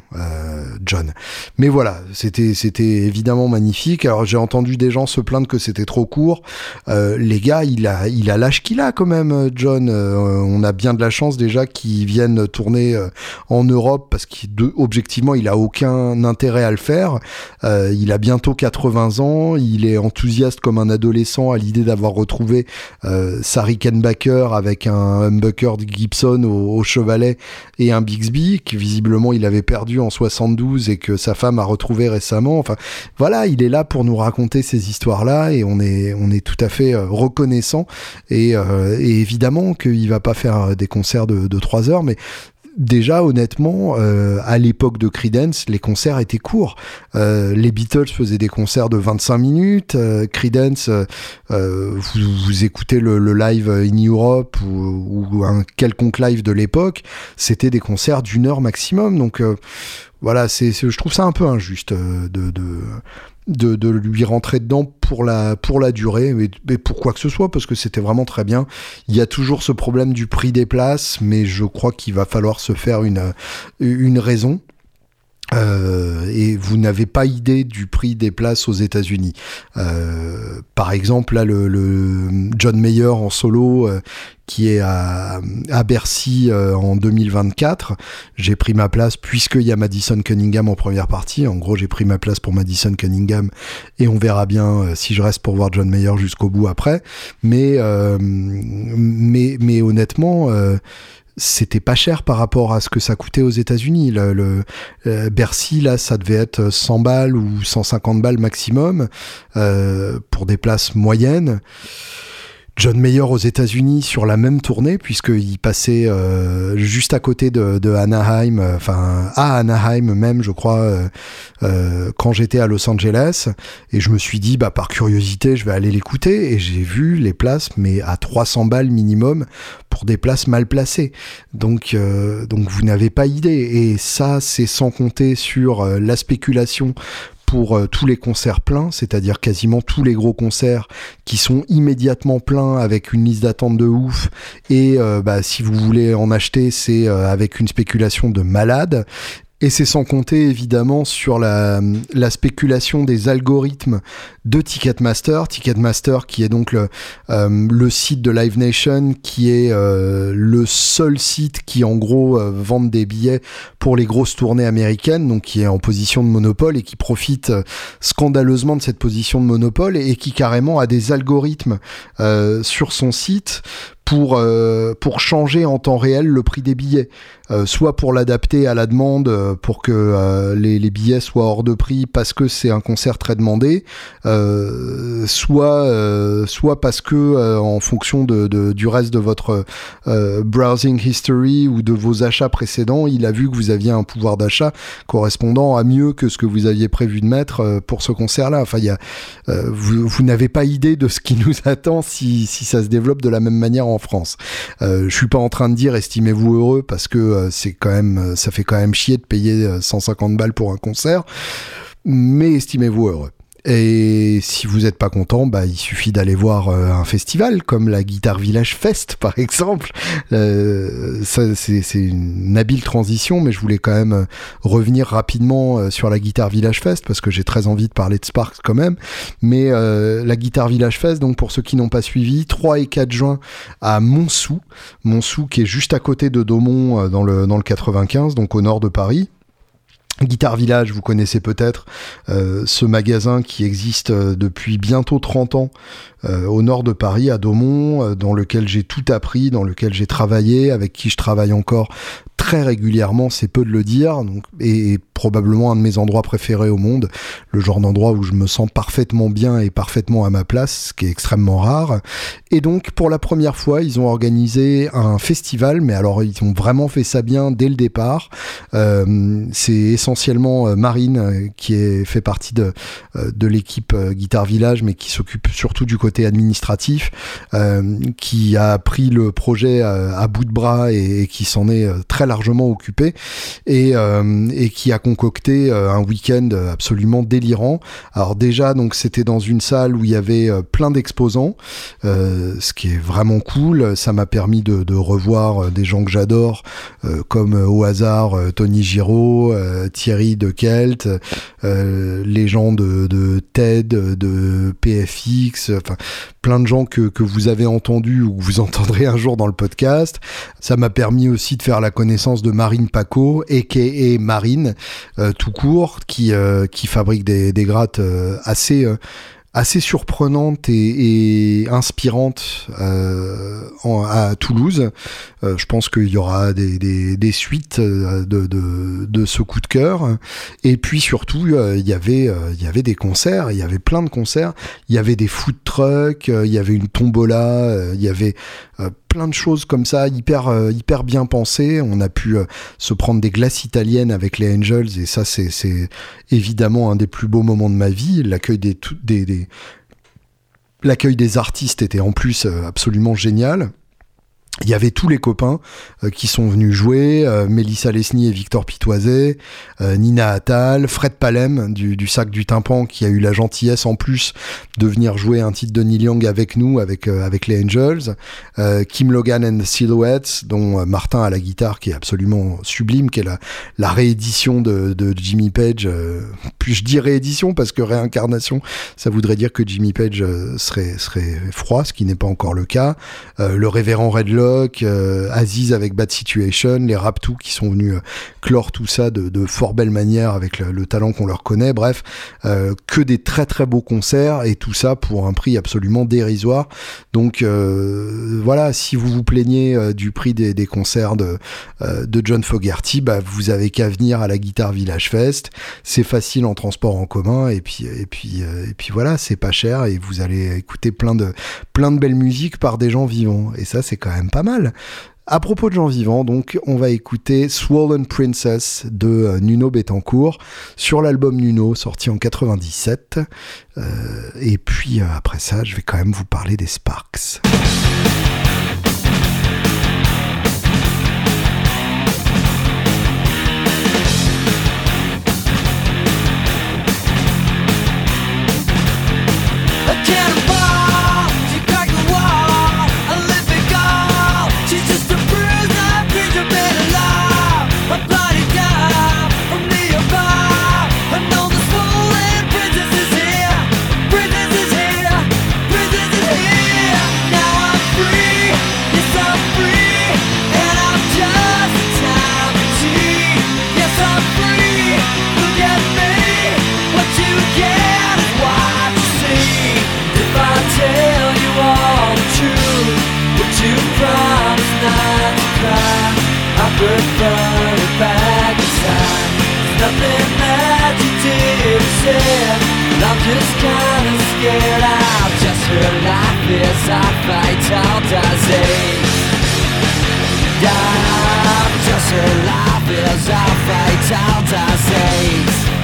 Speaker 1: John. Mais voilà, c'était évidemment magnifique. Alors j'ai entendu des gens se plaindre que c'était trop court. Euh, les gars, il a, il l'âge qu'il a quand même, John. Euh, on a bien de la chance déjà qu'il vienne tourner euh, en Europe parce qu'objectivement, il a aucun intérêt à le faire. il a bientôt 80 ans. Il est enthousiaste comme un adolescent à l'idée d'avoir retrouvé sa Rickenbacker avec un humbucker de Gibson au, chevalet et un Bixby qui visiblement il avait perdu en 72 et que sa femme a retrouvé récemment. Enfin, voilà, il est là pour nous raconter ces histoires-là et on on est tout à fait euh, reconnaissant. Euh, et, évidemment qu'il va pas faire des concerts de, de 3 heures, mais déjà honnêtement euh, à l'époque de Creedence les concerts étaient courts. Les Beatles faisaient des concerts de 25 minutes. Creedence vous, écoutez le, live in Europe ou, un quelconque live de l'époque c'était des concerts d'une heure maximum. Donc voilà c'est je trouve ça un peu injuste de, lui rentrer dedans pour la, pour la durée, mais, pour quoi que ce soit, parce que c'était vraiment très bien. Il y a toujours ce problème du prix des places, mais je crois qu'il va falloir se faire une, une raison. Euh, et vous n'avez pas idée du prix des places aux États-Unis. Euh, par exemple, là, le, John Mayer en solo, euh, qui est à, à Bercy en 2024, j'ai pris ma place puisqu'il y a Madison Cunningham en première partie. En gros, j'ai pris ma place pour Madison Cunningham et on verra bien si je reste pour voir John Mayer jusqu'au bout après. Mais, mais, mais honnêtement c'était pas cher par rapport à ce que ça coûtait aux États-Unis. Le, euh, Bercy, là, ça devait être 100 balles ou 150 balles maximum euh, pour des places moyennes. John Mayer aux États-Unis sur la même tournée, puisqu'il passait euh, juste à côté de, Anaheim, euh, enfin à Anaheim même, je crois, euh, quand j'étais à Los Angeles. Et je me suis dit, bah par curiosité, je vais aller l'écouter. Et j'ai vu les places, mais à 300 balles minimum pour des places mal placées. Donc, donc vous n'avez pas idée. Et ça, c'est sans compter sur la spéculation pour euh, tous les concerts pleins, c'est-à-dire quasiment tous les gros concerts qui sont immédiatement pleins avec une liste d'attente de ouf. Et euh, bah, si vous voulez en acheter, c'est euh, avec une spéculation de malade. Et c'est sans compter évidemment sur la, la, spéculation des algorithmes de Ticketmaster. Ticketmaster qui est donc le, euh, le site de Live Nation, qui est euh, le seul site qui en gros euh, vend des billets pour les grosses tournées américaines, donc qui est en position de monopole et qui profite scandaleusement de cette position de monopole et, et qui carrément a des algorithmes sur son site pour, euh, pour changer en temps réel le prix des billets, euh, soit pour l'adapter à la demande, euh, pour que les, les, billets soient hors de prix parce que c'est un concert très demandé, soit, soit parce que en fonction de, de, du reste de votre browsing history ou de vos achats précédents, il a vu que vous aviez un pouvoir d'achat correspondant à mieux que ce que vous aviez prévu de mettre pour ce concert-là. Enfin, y a, vous, vous n'avez pas idée de ce qui nous [LAUGHS] attend si, si ça se développe de la même manière France. Euh, je suis pas en train de dire estimez-vous heureux parce que euh, c'est quand même, euh, ça fait quand même chier de payer 150 balles pour un concert, mais estimez-vous heureux. Et si vous n'êtes pas content, bah, il suffit d'aller voir euh, un festival comme la Guitar Village Fest, [LAUGHS] par exemple. Euh, c'est, une habile transition, mais je voulais quand même euh, revenir rapidement sur la Guitar Village Fest parce que j'ai très envie de parler de Sparks quand même. Mais la Guitar Village Fest, donc pour ceux qui n'ont pas suivi, 3 et 4 juin à Montsou. Montsou qui est juste à côté de Daumont dans le, dans le 95, donc au nord de Paris. Guitar Village, vous connaissez peut-être euh, ce magasin qui existe euh, depuis bientôt 30 ans euh, au nord de Paris, à Daumont, dans lequel j'ai tout appris, dans lequel j'ai travaillé, avec qui je travaille encore très régulièrement, c'est peu de le dire, donc, et, probablement un de mes endroits préférés au monde, le genre d'endroit où je me sens parfaitement bien et parfaitement à ma place, ce qui est extrêmement rare. Et donc, pour la première fois, ils ont organisé un festival, mais alors ils ont vraiment fait ça bien dès le départ. C'est essentiellement euh, Marine euh, qui est, fait partie de, euh, l'équipe Guitar Village, mais qui s'occupe surtout du côté administratif, qui a pris le projet à bout de bras et, qui s'en est très largement occupé et, qui a concocté un week-end absolument délirant. Alors déjà, c'était dans une salle où il y avait plein d'exposants, ce qui est vraiment cool. Ça m'a permis de, revoir des gens que j'adore, comme au hasard Tony Giraud, Thierry de Kelt, euh, les gens de, de TED, de PFX, enfin plein de gens que, vous avez entendus ou que vous [LAUGHS] entendrez un jour dans le podcast. Ça m'a permis aussi de faire la connaissance de Marine Paco, a.k.a. Marine, euh, tout court, qui, euh, qui fabrique des, des grattes assez... assez surprenantes et, et inspirantes euh, en- à Toulouse. Euh, je pense qu'il y aura des, des, des suites euh, de, de, de ce coup de cœur. Et puis surtout, euh, il y avait euh, il y avait des concerts, il y avait plein de concerts. Il y avait des food trucks, il y avait une tombola, il y avait euh, plein de choses comme ça, hyper euh, hyper bien pensées. On a pu euh, se prendre des glaces italiennes avec les Angels et ça c'est c'est évidemment un des plus beaux moments de ma vie. L'accueil des artistes était en plus absolument génial. Il y avait tous les copains euh, qui sont venus jouer, euh, Mélissa Lesny et Victor Pitoiset, euh, Nina Attal, Fred Palem du, sac du tympan qui a eu la gentillesse en plus de venir jouer un titre de Neil Young avec nous, avec, avec les Angels, Kim Logan and the Silhouettes, dont Martin à la guitare qui est absolument sublime, qui est la, réédition de, de Jimmy Page. puis je dis réédition parce que réincarnation, ça voudrait dire que Jimmy Page serait, serait froid, ce qui n'est pas encore le cas. Le révérend Euh, Aziz avec Bad Situation, les Raptous qui sont venus euh, clore tout ça de, fort belle manière avec le, le talent qu'on leur connaît. Bref, euh, que des très très beaux concerts et tout ça pour un prix absolument dérisoire. Donc voilà, si vous vous plaignez du prix des, concerts de, John Fogerty, bah, vous avez qu'à venir à la Guitar Village Fest. C'est facile en transport en commun et puis et puis et puis voilà, c'est pas cher et vous allez écouter plein de plein de belles musiques par des gens vivants et ça c'est quand même pas mal. À propos de gens vivants, donc, on va écouter Swollen Princess de euh, Nuno Betancourt sur l'album Nuno sorti en 97. Euh, et puis euh, après ça, je vais quand même vous parler des Sparks.
Speaker 2: Said, and I'm just kinda scared. I'll just her life as I fight all disease. I'm just her life as I fight all disease. She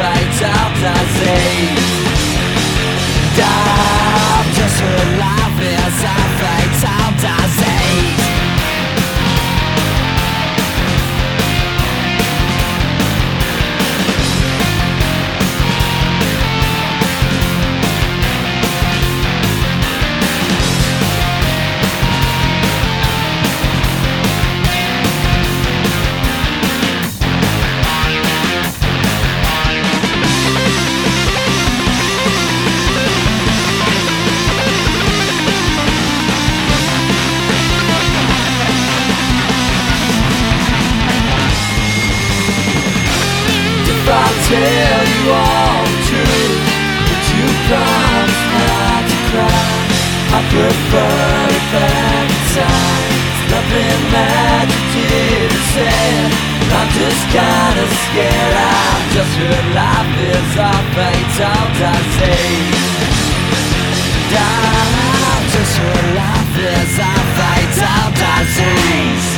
Speaker 2: is a fatal disease I'm I prefer it back time. Nothing magic to say. I'm just kinda scared. I just heard life is our fate. Out I just heard life is I say?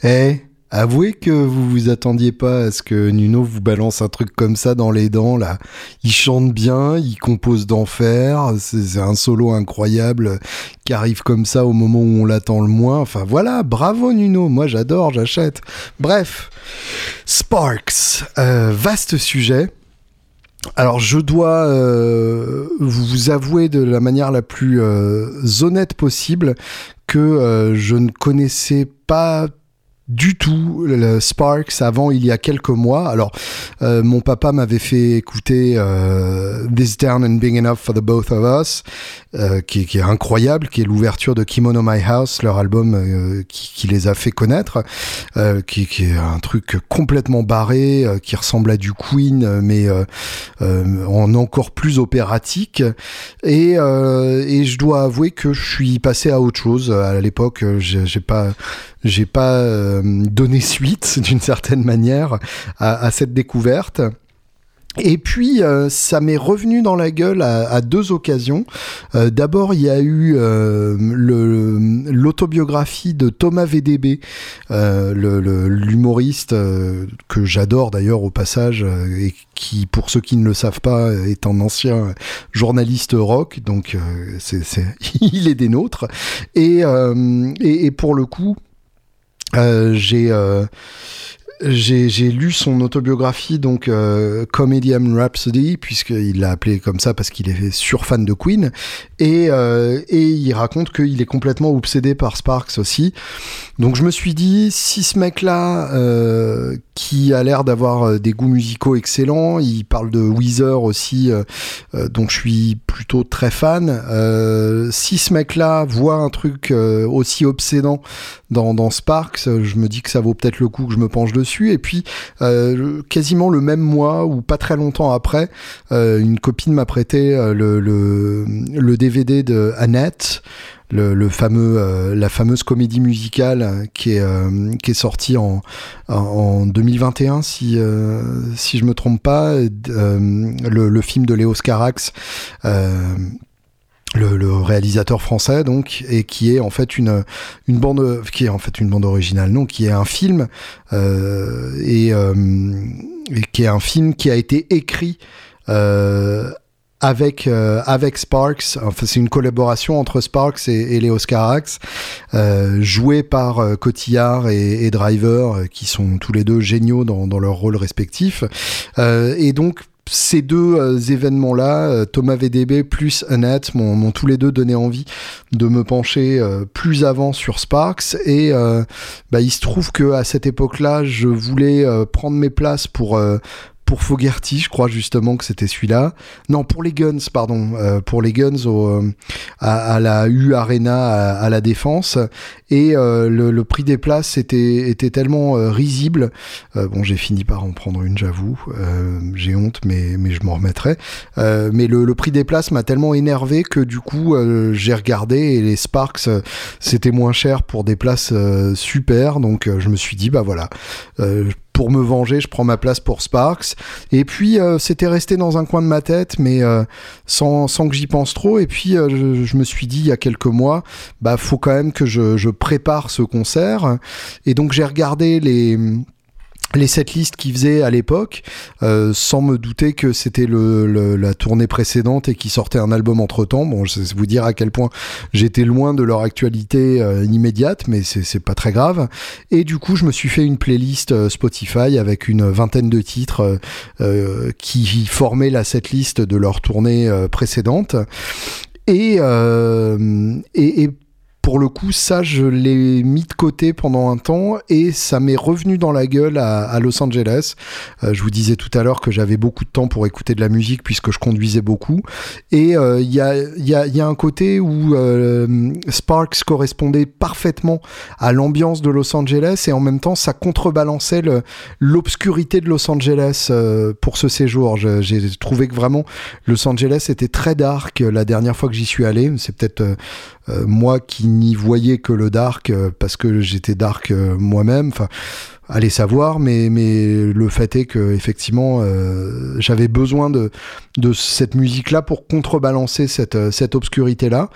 Speaker 1: Hey. Avouez que vous vous attendiez pas à ce que Nuno vous balance un truc comme ça dans les dents, là. Il chante bien, il compose d'enfer, c'est un solo incroyable qui arrive comme ça au moment où on l'attend le moins. Enfin voilà, bravo Nuno, moi j'adore, j'achète. Bref, Sparks, euh, vaste sujet. Alors je dois euh, vous avouer de la manière la plus euh, honnête possible que je ne connaissais pas du tout le Sparks avant il y a quelques mois. Alors, euh, mon papa m'avait fait écouter euh, This Down and Big Enough for the Both of Us, euh, qui, est incroyable, qui est l'ouverture de Kimono My House, leur album qui, les a fait connaître, qui, qui est un truc complètement barré, qui ressemble à du Queen, mais en encore plus opératique. Et, et je dois avouer que je suis passé à autre chose. À l'époque, j'ai pas j'ai pas euh, donné suite [LAUGHS] d'une certaine manière à, à cette découverte. Et puis, euh, ça m'est revenu dans la gueule à, à deux occasions. Euh, D'abord, il y a eu euh, l'autobiographie de Thomas VDB, euh, le- le- l'humoriste euh, que j'adore d'ailleurs au passage, et qui, pour ceux qui ne le savent pas, est un ancien journaliste rock, donc c'est [LAUGHS] il est des nôtres. Et, et, et pour le coup, j'ai euh, j'ai j'ai lu son autobiographie, donc euh, Comedian Rhapsody, puisqu'il l'a appelé comme ça parce qu'il est surfan de Queen, et, euh, et il raconte qu'il est complètement obsédé par Sparks aussi. Donc je me suis dit, si ce mec-là, euh, qui a l'air d'avoir euh, des goûts musicaux excellents, il parle de Weezer aussi, euh, euh, dont je suis plutôt très fan, euh, si ce mec-là voit un truc aussi obsédant dans, dans Sparks, je me dis que ça vaut peut-être le coup que je me penche dessus. Et puis, quasiment le même mois ou pas très longtemps après, une copine m'a prêté le DVD de Annette. Le, fameux, euh, la fameuse comédie musicale euh, qui est, euh, qui est sortie en, en- en 2021, si, si je me trompe pas, le, film de Léo Scarax, le, réalisateur français donc et qui est en fait une une bande qui est en fait une bande originale non qui est un film et, qui est un film qui a été écrit avec euh, avec Sparks enfin c'est une collaboration entre Sparks et, et Léo Scarax euh, joué par euh, Cotillard et, et Driver euh, qui sont tous les deux géniaux dans, dans leurs rôles respectifs Euh, et donc ces deux euh, événements-là, Thomas VDB plus Annette, m'ont tous les deux donné envie de me pencher euh, plus avant sur Sparks. Et bah, il se trouve que à cette époque-là, je voulais prendre mes places pour pour Fogerty, je crois justement que c'était celui-là. Non, pour les Guns, pardon, euh, pour les Guns euh, à, la U Arena à, la Défense. Et euh, le, prix des places était, était tellement risible. Bon, j'ai fini par en prendre une, j'avoue. J'ai honte, mais, mais je m'en remettrai. Mais le, prix des places m'a tellement énervé que du coup, j'ai regardé et les Sparks, c'était moins cher pour des places super. Donc, je me suis dit, bah voilà. Euh, pour me venger, je prends ma place pour Sparks. Et puis euh, c'était resté dans un coin de ma tête, mais euh, sans, sans que j'y pense trop. Et puis euh, je, me suis dit il y a quelques mois, bah faut quand même que je prépare ce concert. Et donc j'ai regardé les les setlists qu'ils faisaient à l'époque, euh, sans me douter que c'était le, le- la tournée précédente et qu'ils sortaient un album entre temps. Bon, je sais vous dire à quel point j'étais loin de leur actualité euh, immédiate, mais c'est pas très grave. Et du coup, je me suis fait une playlist euh, Spotify avec une vingtaine de titres euh, qui formaient la setlist de leur tournée précédente. Et, et, et pour le coup, ça, je l'ai mis de côté pendant un temps et ça m'est revenu dans la gueule à, Los Angeles. Euh, je vous disais tout à l'heure que j'avais beaucoup de temps pour écouter de la musique puisque je conduisais beaucoup. Et euh, il y, a, un côté où euh, Sparks correspondait parfaitement à l'ambiance de Los Angeles et en même temps, ça contrebalançait l'obscurité de Los Angeles pour ce séjour. J'ai trouvé que vraiment Los Angeles était très dark la dernière fois que j'y suis allé. C'est peut-être moi qui n'y voyais que le dark euh, parce que j'étais dark euh, moi-même. Enfin, allez savoir, mais, mais le fait est que effectivement, euh, j'avais besoin de, de cette musique-là pour contrebalancer cette, cette obscurité-là.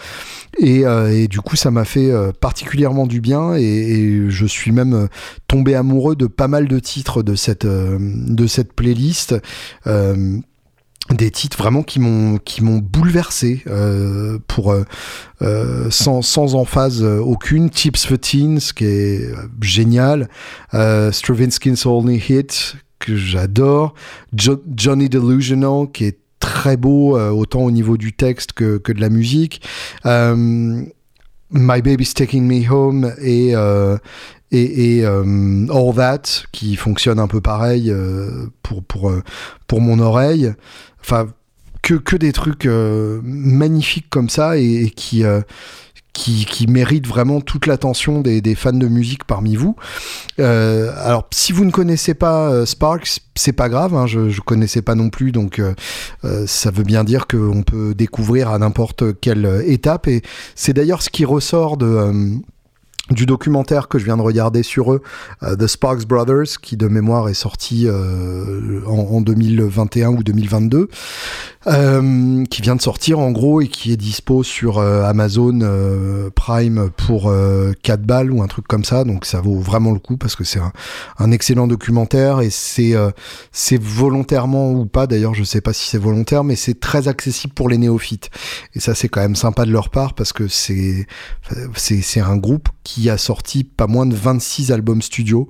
Speaker 1: Et, et du coup, ça m'a fait particulièrement du bien et, je suis même tombé amoureux de pas mal de titres de cette, de cette playlist. Des titres vraiment qui m'ont qui m'ont bouleversé euh, pour euh, euh, sans sans emphase aucune. Chips for Teens qui est génial. Euh, Stravinsky's Only Hit que j'adore. Jo- Johnny Delusional qui est très beau autant au niveau du texte que, que de la musique. My Baby's Taking Me Home et et, et All That qui fonctionne un peu pareil pour pour pour mon oreille enfin que, que des trucs euh, magnifiques comme ça et, qui, euh, qui, qui méritent vraiment toute l'attention des, des fans de musique parmi vous. Euh, alors, si vous ne connaissez pas Sparks, c'est pas grave, hein, je ne connaissais pas non plus, donc ça veut bien dire qu'on peut découvrir à n'importe quelle étape. Et c'est d'ailleurs ce qui ressort de... du documentaire que je viens de regarder sur eux, euh, The Sparks Brothers, qui de mémoire est sorti euh, en, en 2021 ou 2022, euh, qui vient de sortir en gros et qui est dispo sur euh, Amazon euh, Prime pour euh, 4 balles ou un truc comme ça. Donc ça vaut vraiment le coup parce que c'est un, excellent documentaire et c'est euh, c'est volontairement ou pas d'ailleurs, je sais pas si c'est volontaire, mais c'est très accessible pour les néophytes. Et ça c'est quand même sympa de leur part parce que c'est c'est un groupe qui a sorti pas moins de 26 albums studio,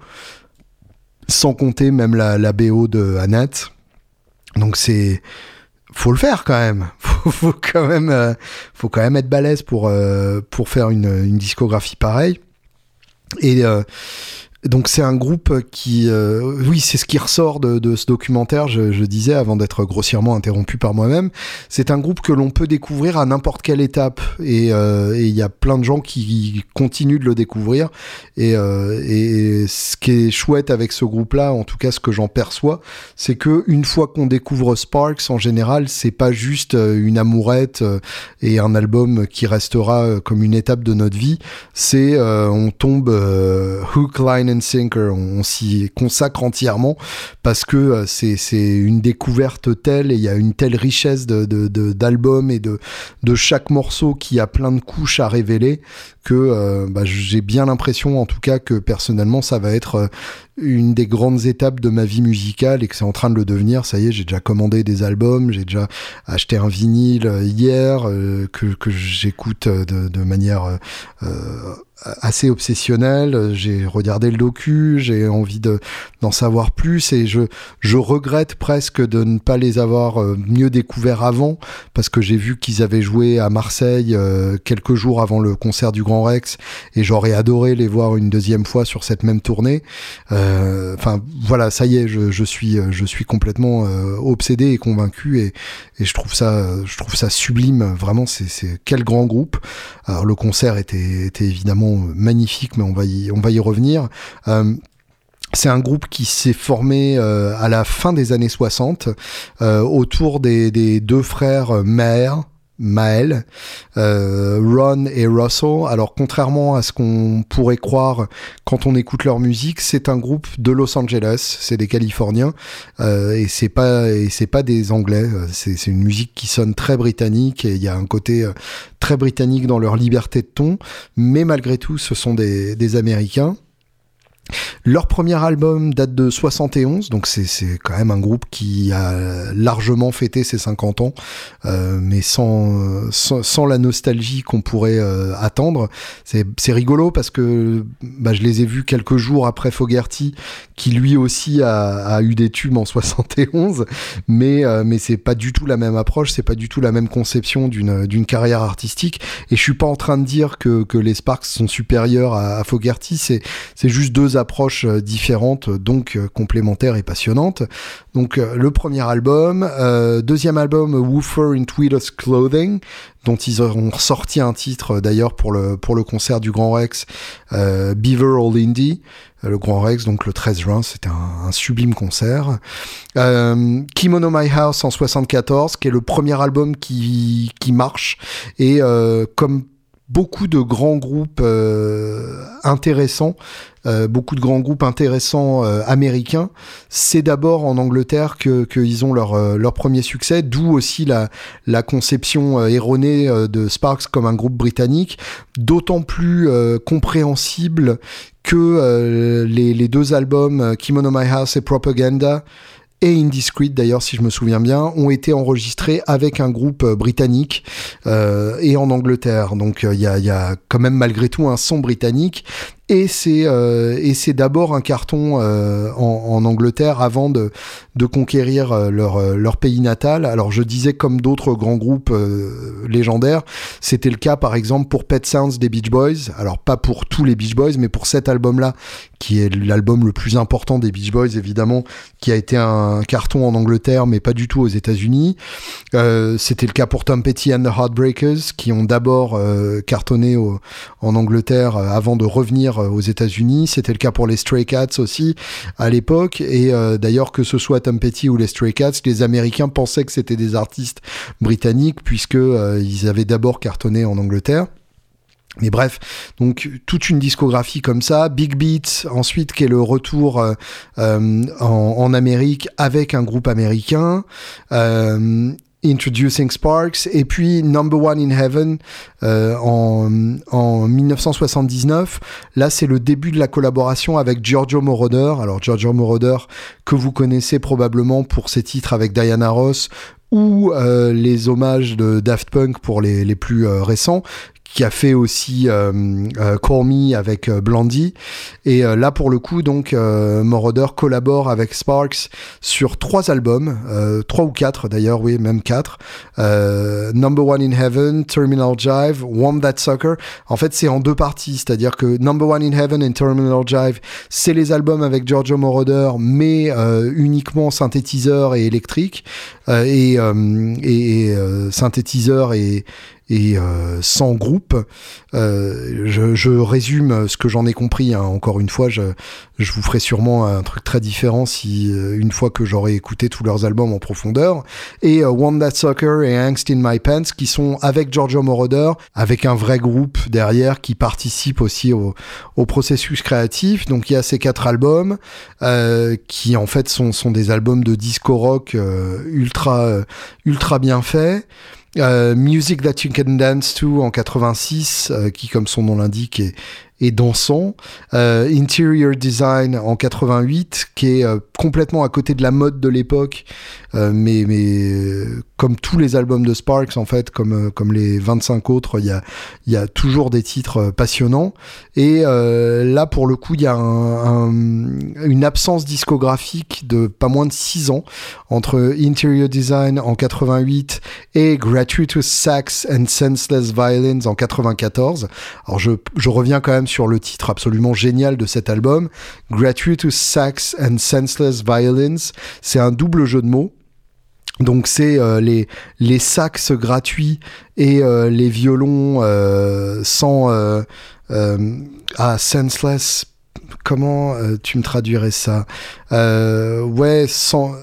Speaker 1: sans compter même la, la BO de Annette. Donc c'est faut le faire quand même. [LAUGHS] Faut, faut quand même, euh, faut quand même être balèze pour euh, pour faire une, une discographie pareille. Et euh, donc c'est un groupe qui, euh, oui, c'est ce qui ressort de, de ce documentaire. Je, je disais avant d'être grossièrement interrompu par moi-même, c'est un groupe que l'on peut découvrir à n'importe quelle étape. Et euh, il y a plein de gens qui continuent de le découvrir. Et, euh, et ce qui est chouette avec ce groupe-là, en tout cas ce que j'en perçois, c'est que une fois qu'on découvre Sparks, en général, c'est pas juste euh, une amourette euh, et un album qui restera euh, comme une étape de notre vie. C'est euh, on tombe euh, hook, line on, s'y consacre entièrement parce que euh, c'est une découverte telle et il y a une telle richesse d'albums et de chaque morceau qui a plein de couches à révéler que euh, bah, j'ai bien l'impression en tout cas que personnellement ça va être euh, une des grandes étapes de ma vie musicale et que c'est en train de le devenir. Ça y est, j'ai déjà commandé des albums, j'ai déjà acheté un vinyle hier que, j'écoute de, manière assez obsessionnelle. J'ai regardé le docu, j'ai envie de d'en savoir plus et je je regrette presque de ne pas les avoir euh, mieux découverts avant parce que j'ai vu qu'ils avaient joué à Marseille euh, quelques jours avant le concert du Grand Rex et j'aurais adoré les voir une deuxième fois sur cette même tournée. Euh, Enfin voilà, ça y est, je, je suis je suis complètement euh, obsédé et convaincu et, et je trouve ça je trouve ça sublime. Vraiment, c'est c'est quel grand groupe. Alors le concert était était évidemment magnifique, mais on va y revenir. Euh, c'est un groupe qui s'est formé euh, à la fin des années 60 euh, autour des, des deux frères Maher, Mael, euh, Ron et Russell. Alors contrairement à ce qu'on pourrait croire quand on écoute leur musique, c'est un groupe de Los Angeles, c'est des Californiens euh, et c'est pas et c'est pas des Anglais. C'est c'est une musique qui sonne très britannique et il y a un côté euh, très britannique dans leur liberté de ton, mais malgré tout, ce sont des, des Américains. Leur premier album date de 71, donc c'est quand même un groupe qui a largement fêté ses 50 ans, euh, mais sans, sans, la nostalgie qu'on pourrait euh, attendre. C'est rigolo parce que bah, je les ai vus quelques jours après Fogerty, qui lui aussi a, a eu des tubes en 71, mais, euh, mais c'est pas du tout la même approche, c'est pas du tout la même conception d'une carrière artistique, et je suis pas en train de dire que, que les Sparks sont supérieurs à, à Fogerty, c'est juste deux approches euh, différentes, donc euh, complémentaires et passionnantes. Donc euh, le premier album, euh, deuxième album Woofer in Tweedled's Clothing, dont ils auront sorti un titre euh, d'ailleurs pour le pour le concert du Grand Rex, euh, Beaver All Indie. Euh, Le Grand Rex, donc le 13 juin, c'était un, sublime concert. Euh, Kimono My House en 74, qui est le premier album qui, qui marche. Et euh, comme beaucoup de grands groupes euh, intéressants, euh, beaucoup de grands groupes intéressants euh, américains. C'est d'abord en Angleterre que qu'ils ont leur euh, leur premier succès, d'où aussi la conception euh, erronée euh, de Sparks comme un groupe britannique, d'autant plus euh, compréhensible que euh, les, les deux albums euh, Kimono My House et Propaganda et Indiscreet d'ailleurs si je me souviens bien ont été enregistrés avec un groupe euh, britannique euh, et en Angleterre. Donc euh, il y, a, il y a quand même malgré tout un son britannique et c'est euh, et c'est d'abord un carton euh, en, Angleterre avant de conquérir euh, leur pays natal. Alors je disais comme d'autres grands groupes légendaires, c'était le cas par exemple pour Pet Sounds des Beach Boys. Alors pas pour tous les Beach Boys, mais pour cet album-là qui est l'album le plus important des Beach Boys évidemment, qui a été un carton en Angleterre mais pas du tout aux États-Unis. C'était le cas pour Tom Petty and the Heartbreakers qui ont d'abord cartonné en Angleterre avant de revenir euh, aux États-Unis. C'était le cas pour les Stray Cats aussi à l'époque. Et euh, d'ailleurs, que ce soit Tom Petty ou les Stray Cats, les Américains pensaient que c'était des artistes britanniques puisque euh, ils avaient d'abord cartonné en Angleterre. Mais bref, donc toute une discographie comme ça, Big Beat ensuite qui est le retour en, Amérique avec un groupe américain, Introducing Sparks et puis Number One in Heaven euh, en, en 1979. Là, c'est le début de la collaboration avec Giorgio Moroder. Alors Giorgio Moroder que vous connaissez probablement pour ses titres avec Diana Ross ou euh, les hommages de Daft Punk pour les, les plus euh, récents qui a fait aussi euh, euh, Me avec euh, Blondie. Et là, pour le coup, donc, Moroder collabore avec Sparks sur trois albums, trois ou quatre d'ailleurs, oui, même quatre. Number One in Heaven, Terminal Jive, Warm That Sucker. En fait, c'est en deux parties, c'est-à-dire que Number One in Heaven et Terminal Jive, c'est les albums avec Giorgio Moroder, mais euh, uniquement synthétiseur et électrique, euh, et, euh, et, synthétiseur et et euh, sans groupe. Euh, je, je résume ce que j'en ai compris. hein. Encore une fois, je, je vous ferai sûrement un truc très différent si euh, une fois que j'aurai écouté tous leurs albums en profondeur. Et That Sucker et Angst in My Pants qui sont avec Giorgio Moroder, avec un vrai groupe derrière qui participe aussi au, au processus créatif. Donc il y a ces quatre albums euh, qui en fait sont, sont des albums de disco rock euh, ultra ultra bien faits. Euh, Music That You Can Dance To en 86, euh, qui comme son nom l'indique est, est dansant. Euh, Interior Design en 88, qui est euh, complètement à côté de la mode de l'époque, euh, mais, mais comme tous les albums de Sparks en fait, comme, comme les 25 autres, il y a, y a toujours des titres passionnants. Et là pour le coup, il y a un- un- une absence discographique de pas moins de 6 ans entre Interior Design en 88 et Gratuitous Sax and Senseless Violins en 94. Alors je reviens quand même sur le titre absolument génial de cet album. Gratuitous Sax and Senseless Violins, c'est un double jeu de mots. Donc c'est euh, les, les sax gratuits et euh, les violons euh, sans... Ah, senseless, comment tu me traduirais ça? Ouais, sans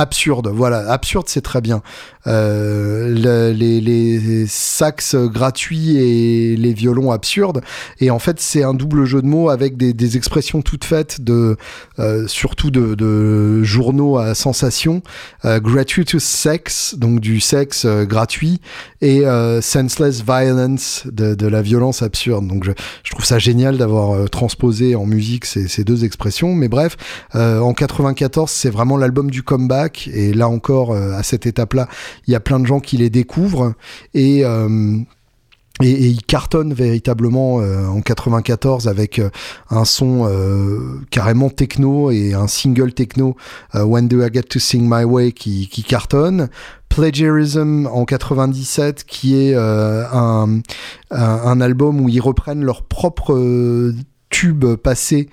Speaker 1: Absurde, voilà, absurde c'est très bien. Euh, le- les, sax gratuits et les violons absurdes. Et en fait, c'est un double jeu de mots avec des, expressions toutes faites de, euh, surtout de, journaux à sensation. Euh, gratuitous sex, donc du sexe gratuit, et senseless violence, de, la violence absurde. Donc je, trouve ça génial d'avoir transposé en musique ces, ces deux expressions. Mais bref, en 94, c'est vraiment l'album du comeback. Et là encore, euh, à cette étape-là, il y a plein de gens qui les découvrent. Et. euh, et, et il cartonne véritablement euh, en 94 avec un son carrément techno et un single techno When Do I Get to Sing My Way qui, cartonne. Plagiarism en 97 qui est un, un, album où ils reprennent leurs propres tubes passés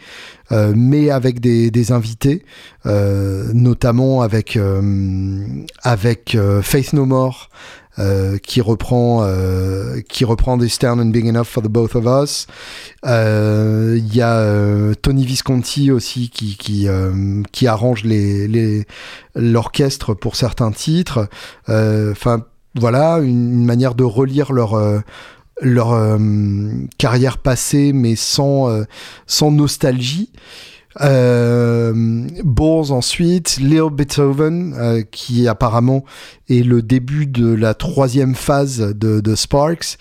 Speaker 1: euh, mais avec des, des invités euh, notamment avec euh, avec euh, Faith No More euh, qui reprend euh, qui reprend This Town and Big Enough for the Both of Us. Il y a Tony Visconti aussi qui qui, qui arrange les l'orchestre pour certains titres. Enfin voilà une, une manière de relire leur leur euh, carrière passée mais sans euh, sans nostalgie. Euh, ensuite, Leo Beethoven, euh, qui apparemment est le début de la troisième phase de, de Sparks.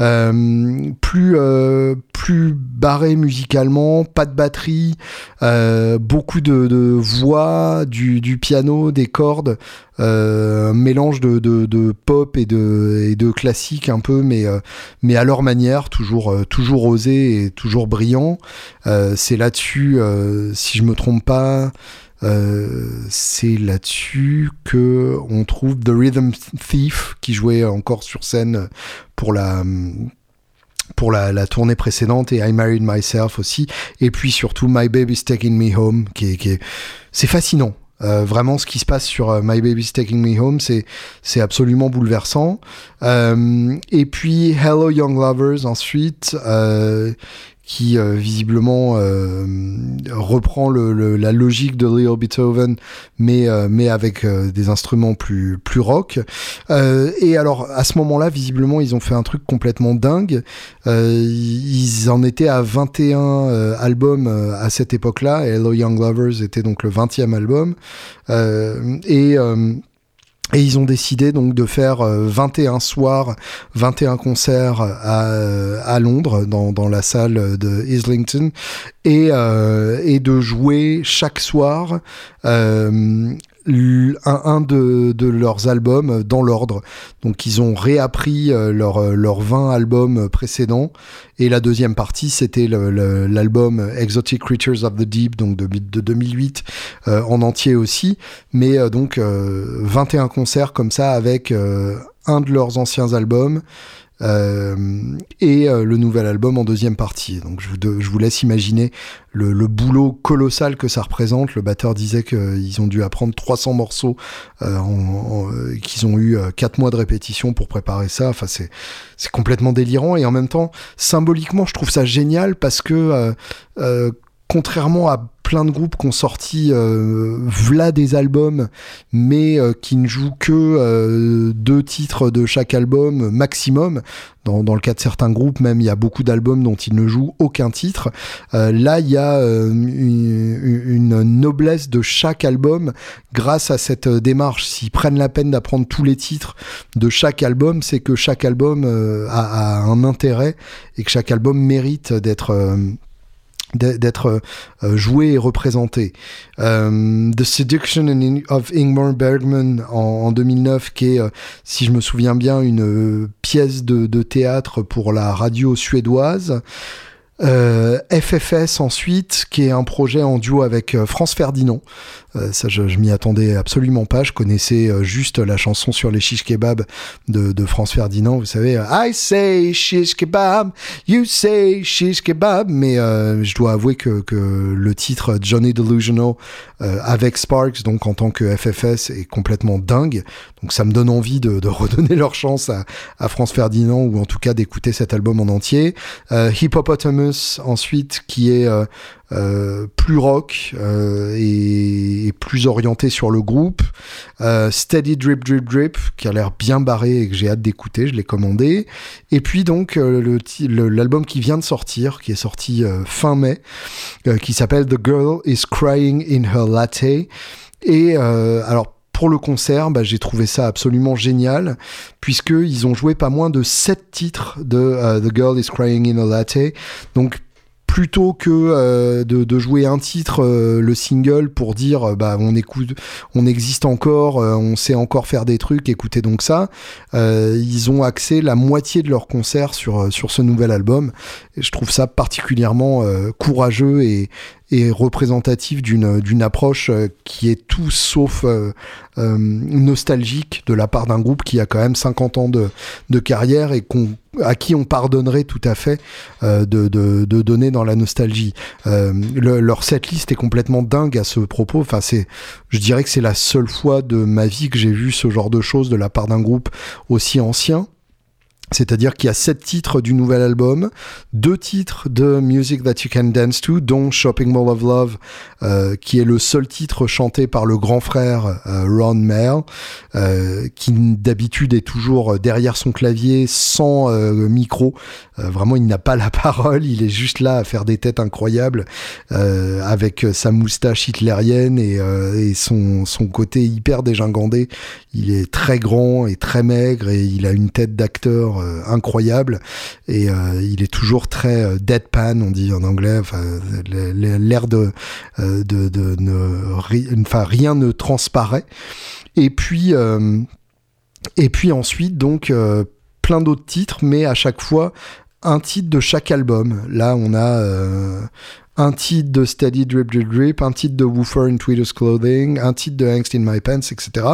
Speaker 1: Euh, plus, euh, plus barré musicalement, pas de batterie, euh, beaucoup de, de voix, du, du piano, des cordes, un mélange de, de, de pop et de, et de classique un peu, mais, mais à leur manière, toujours, toujours osé et toujours brillant. C'est là-dessus, si je me trompe pas, euh, c'est là-dessus que on trouve The Rhythm Thief qui jouait encore sur scène pour la pour la, tournée précédente et I Married Myself aussi. Et puis surtout My Baby's Taking Me Home qui est, c'est fascinant. Euh, vraiment ce qui se passe sur euh, My Baby's Taking Me Home c'est c'est absolument bouleversant. Et puis Hello Young Lovers ensuite qui euh, visiblement euh, reprend le, le- la logique de Leo Beethoven, mais, euh, mais avec euh, des instruments plus, plus rock. Euh, et alors, à ce moment-là, visiblement, ils ont fait un truc complètement dingue. Euh, ils en étaient à 21 euh, albums à cette époque-là, Hello Young Lovers était donc le 20e album. Et... euh, et ils ont décidé donc de faire euh, 21 soirs, 21 concerts à, euh, à Londres, dans, dans la salle de Islington, et, euh, et de jouer chaque soir euh, un, un de, de leurs albums dans l'ordre. Donc ils ont réappris euh, leurs leurs 20 albums précédents, et la deuxième partie c'était l'album Exotic Creatures of the Deep, donc de, de 2008, euh, en entier aussi mais euh, donc euh, 21 concerts comme ça avec euh, un de leurs anciens albums euh, et euh, le nouvel album en deuxième partie. Donc je vous, laisse imaginer le, le boulot colossal que ça représente. Le batteur disait qu'ils ont dû apprendre 300 morceaux, euh, euh, qu'ils ont eu 4 mois de répétition pour préparer ça. Enfin, c'est complètement délirant et en même temps, symboliquement, je trouve ça génial parce que euh, euh, contrairement à plein de groupes qui ont sorti euh, v'là des albums, mais euh, qui ne jouent que euh, deux titres de chaque album maximum. Dans, dans le cas de certains groupes, même, il y a beaucoup d'albums dont ils ne jouent aucun titre. Euh, là, il y a euh, une, une noblesse de chaque album grâce à cette euh, démarche. S'ils prennent la peine d'apprendre tous les titres de chaque album, c'est que chaque album a, a un intérêt et que chaque album mérite d'être... d'être- euh, joué et représenté. Euh, The Seduction of Ingmar Bergman en, en 2009, qui est, euh, si je me souviens bien, une pièce de théâtre pour la radio suédoise. Euh, FFS ensuite, qui est un projet en duo avec euh, France Ferdinand. Euh, ça, je, je m'y attendais absolument pas. Je connaissais euh, juste la chanson sur les shish kebab de, de France Ferdinand. Vous savez, euh, I say shish kebab, you say shish kebab. Mais euh, je dois avouer que, que le titre Johnny Delusional avec Sparks, donc en tant que FFS, est complètement dingue. Donc ça me donne envie de, de [LAUGHS] redonner leur chance à, à France Ferdinand ou en tout cas d'écouter cet album en entier. Hippopotamus Ensuite qui est euh, euh, plus rock euh, et, plus orienté sur le groupe. Steady Drip Drip Drip qui a l'air bien barré et que j'ai hâte d'écouter, je l'ai commandé. Et puis donc l'album qui vient de sortir, qui est sorti fin mai, qui s'appelle The Girl is Crying in Her Latte. Et alors pour le concert, bah, j'ai trouvé ça absolument génial, puisqu'ils ont joué pas moins de 7 titres de euh, The Girl is Crying in a Latte. Donc plutôt que euh, de, jouer un titre, euh, le single, pour dire euh, bah on écoute, on existe encore, on sait encore faire des trucs, écoutez donc ça. ils ont axé la moitié de leur concert sur ce nouvel album. Et je trouve ça particulièrement courageux et représentatif d'une approche qui est tout sauf nostalgique de la part d'un groupe qui a quand même 50 ans de, de carrière et qu'on à qui on pardonnerait tout à fait euh, de, de, donner dans la nostalgie. Euh, le- leur setlist est complètement dingue à ce propos. Enfin, c'est, je dirais que c'est la seule fois de ma vie que j'ai vu ce genre de choses de la part d'un groupe aussi ancien. C'est-à-dire qu'il y a sept titres du nouvel album, deux titres de Music That You Can Dance To, dont Shopping Mall of Love, euh, qui est le seul titre chanté par le grand frère euh, Ron Mayer, euh, qui d'habitude est toujours derrière son clavier sans euh, micro. Vraiment, il n'a pas la [LAUGHS] parole, il est juste là à faire des têtes incroyables avec sa moustache hitlérienne et, et son, son côté hyper dégingandé. Il est très grand et très maigre et il a une tête d'acteur euh, incroyable et euh, il est toujours très euh, deadpan, on dit en anglais. L'air de, rien ne transparaît. Et puis, et puis ensuite, donc, plein d'autres titres, mais à chaque fois, un titre de chaque album. Là, on a un titre de Steady Drip Drip Drip, un titre de Woofer in Tweeter's Clothing, un titre de Angst in My Pants, etc.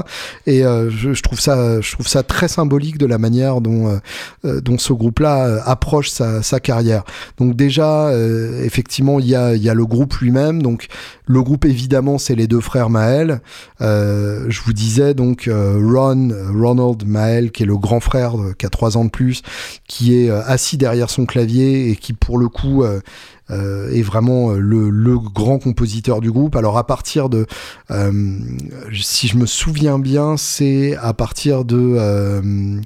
Speaker 1: Et euh, je, je trouve ça, je trouve ça très symbolique de la manière dont, euh, euh, dont ce groupe-là euh, approche sa, sa carrière. Donc déjà, euh, effectivement, il y a, y a le groupe lui-même. Donc le groupe, évidemment, c'est les deux frères Maël. Euh, je vous disais donc Ron, Ronald Maël, qui est le grand frère, qui a trois ans de plus, qui est assis derrière son clavier et qui, pour le coup, euh, est vraiment euh, le, grand compositeur du groupe. Alors à partir de, euh, si je me souviens bien, c'est à partir de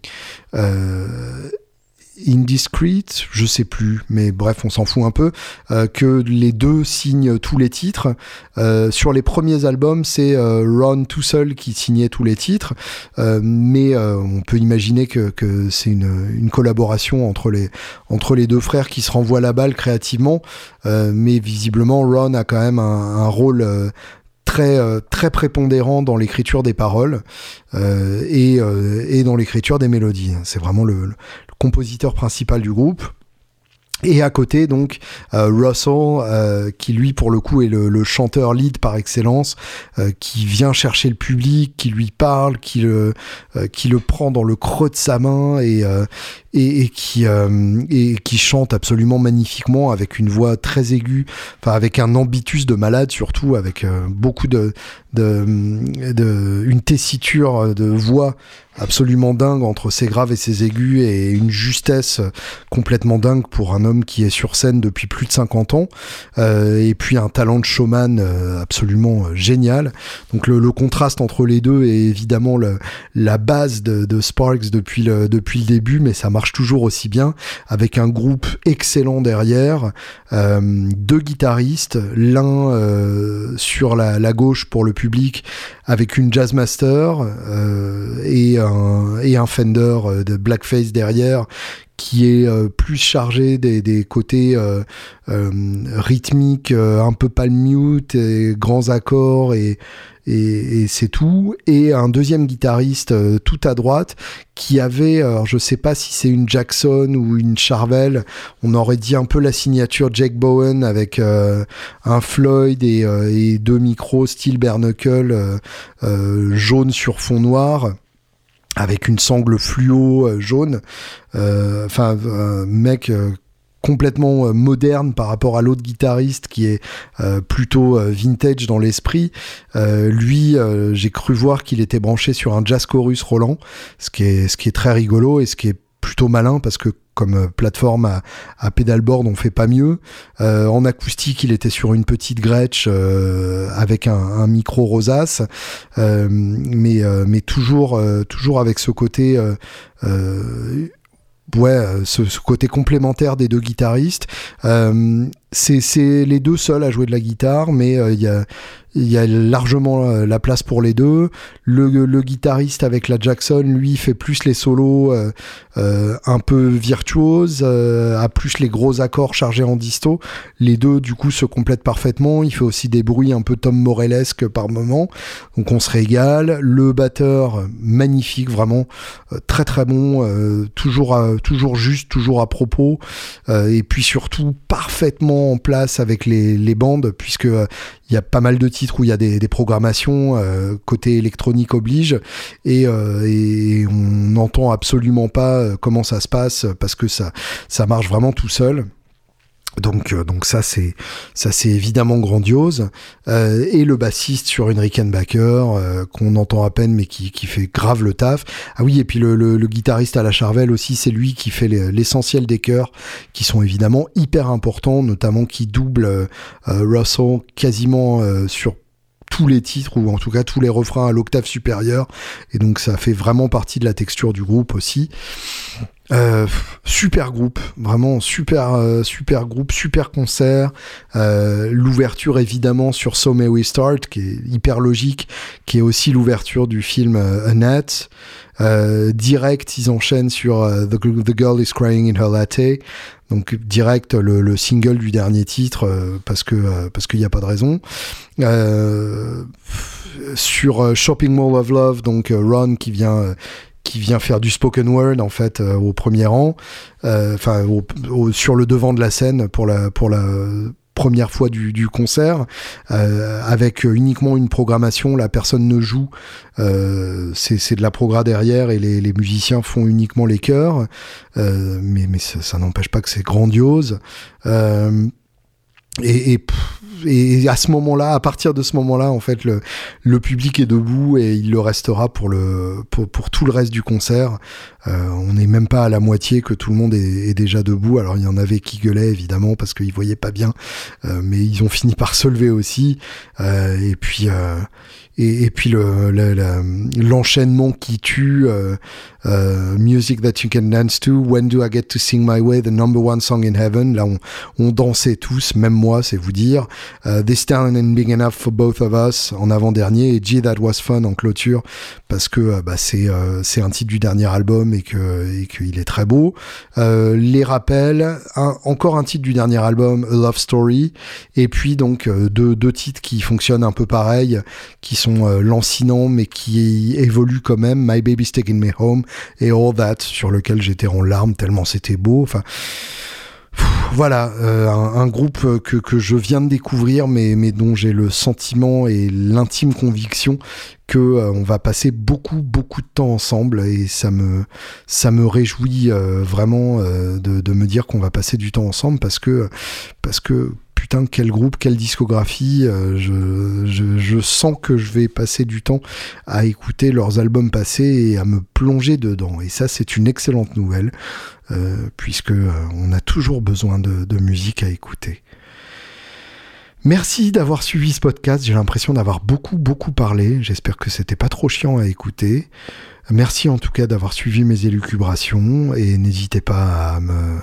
Speaker 1: Indiscreet, je sais plus, mais bref, on s'en fout un peu, euh, que les deux signent tous les titres. Euh, sur les premiers albums, c'est euh, Ron tout seul qui signait tous les titres, mais on peut imaginer que, c'est une, collaboration entre les, entre les deux frères qui se renvoient la balle créativement, mais visiblement Ron a quand même un, rôle très très prépondérant dans l'écriture des paroles et, et dans l'écriture des mélodies. C'est vraiment le compositeur principal du groupe. Et à côté, donc, euh, Russell, euh, qui lui, pour le coup, est le, chanteur lead par excellence, euh, qui vient chercher le public, qui lui parle, qui le, euh, qui le prend dans le creux de sa main et, euh, et, qui, euh, et qui chante absolument magnifiquement avec une voix très aiguë, enfin avec un ambitus de malade surtout, avec euh, beaucoup de, de, de, une tessiture de voix absolument dingue entre ses graves et ses aigus et une justesse complètement dingue pour un homme qui est sur scène depuis plus de 50 ans euh, et puis un talent de showman absolument génial. Donc le, contraste entre les deux est évidemment la base de, de Sparks depuis le, depuis le début mais ça marche toujours aussi bien avec un groupe excellent derrière euh, deux guitaristes l'un euh, sur la, gauche pour le public avec une Jazzmaster euh, et, un, Fender euh, de Blackface derrière qui est plus chargé des, côtés rythmiques, un peu palm mute, et grands accords et, et, c'est tout. Et un deuxième guitariste euh, tout à droite qui avait, alors je sais pas si c'est une Jackson ou une Charvel, on aurait dit un peu la signature Jack Bowen avec euh, un Floyd et, euh, et deux micros style Bernacle euh, euh, jaune sur fond noir avec une sangle fluo euh, jaune. Euh, Enfin, mec euh, complètement euh, moderne par rapport à l'autre guitariste qui est euh, plutôt euh, vintage dans l'esprit. Lui, j'ai cru voir qu'il était branché sur un jazz chorus Roland, ce qui est, très rigolo et ce qui est plutôt malin parce que comme plateforme à, à pédalboard, on fait pas mieux. En acoustique, il était sur une petite Gretsch avec un, micro rosace, mais mais toujours toujours avec ce côté ouais, euh, ce, côté complémentaire des deux guitaristes. Euh, c'est les deux seuls à jouer de la guitare, mais euh, il y a y a largement euh, la place pour les deux. Le, guitariste avec la Jackson, lui, fait plus les solos euh, un peu virtuoses, a plus les gros accords chargés en disto. Les deux, du coup, se complètent parfaitement. Il fait aussi des bruits un peu Tom Morellesque par moment. Donc on se régale. Le batteur, magnifique, vraiment très très bon, toujours, toujours juste, toujours à propos. Et puis surtout parfaitement en place avec les, bandes, puisque euh, il y a pas mal de titres où il y a des, programmations, euh, côté électronique oblige, et, euh, et on n'entend absolument pas comment ça se passe, parce que ça marche vraiment tout seul. Donc, euh, donc ça c'est ça c'est évidemment grandiose. Euh, et le bassiste sur une Rickenbacker euh, qu'on entend à peine mais qui, qui fait grave le taf. Ah oui et puis le, le, guitariste à la Charvel aussi c'est lui qui fait les- l'essentiel des chœurs qui sont évidemment hyper importants notamment qui double euh, Russell quasiment sur tous les titres ou en tout cas tous les refrains à l'octave supérieure et donc ça fait vraiment partie de la texture du groupe aussi euh, super groupe, vraiment super euh, super groupe, super concert. Euh, l'ouverture évidemment sur So May We Start, qui est hyper logique, qui est aussi l'ouverture du film Annette. Direct, ils enchaînent sur The, Girl is Crying in Her Latte. Donc direct le, le single du dernier titre parce que parce qu'il n'y a pas de raison. Sur Shopping Mall of Love, donc Ron qui vient qui vient faire du spoken word en fait euh, au premier rang, euh, enfin au- sur le devant de la scène pour la pour la première fois du, du concert euh, avec euh, uniquement une programmation. La personne ne joue euh, c'est de la progra derrière et les, les musiciens font uniquement les chœurs euh, mais mais ça, ça n'empêche pas que c'est grandiose. Euh, et, et, et à ce moment-là, à partir de ce moment-là, en fait, le, public est debout et il le restera pour le pour, tout le reste du concert. Euh, on n'est même pas à la moitié que tout le monde est, déjà debout. Alors il y en avait qui gueulaient évidemment parce qu'ils voyaient pas bien, euh, mais ils ont fini par se lever aussi. Euh, et puis et, puis le le- le- l'enchaînement qui tue. euh, euh, music that you can dance to. When do I get to sing my way? The number one song in heaven. Là, on, on dansait tous, même moi, c'est vous dire. Euh, This town ain't big enough for both of us en avant-dernier et Gee That Was Fun en clôture parce que bah, c'est c'est un titre du dernier album et que et qu'il est très beau. Les rappels, encore un titre du dernier album, A Love Story, et puis donc deux, deux titres qui fonctionnent un peu pareil, qui sont euh, lancinants mais qui évoluent quand même. My Baby's Taking Me Home et All That sur lequel j'étais en larmes tellement c'était beau. Enfin. Voilà, euh, un, groupe que, que je viens de découvrir, mais, mais dont j'ai le sentiment et l'intime conviction que euh, on va passer beaucoup beaucoup de temps ensemble et ça me ça me réjouit vraiment de, de me dire qu'on va passer du temps ensemble parce que parce que putain quel groupe quelle discographie euh, je, sens que je vais passer du temps à écouter leurs albums passés et à me plonger dedans et ça c'est une excellente nouvelle euh, puisque euh, on a toujours besoin de, de musique à écouter Merci d'avoir suivi ce podcast. J'ai l'impression d'avoir beaucoup, beaucoup parlé. J'espère que c'était pas trop chiant à écouter. Merci en tout cas d'avoir suivi mes élucubrations et n'hésitez pas à me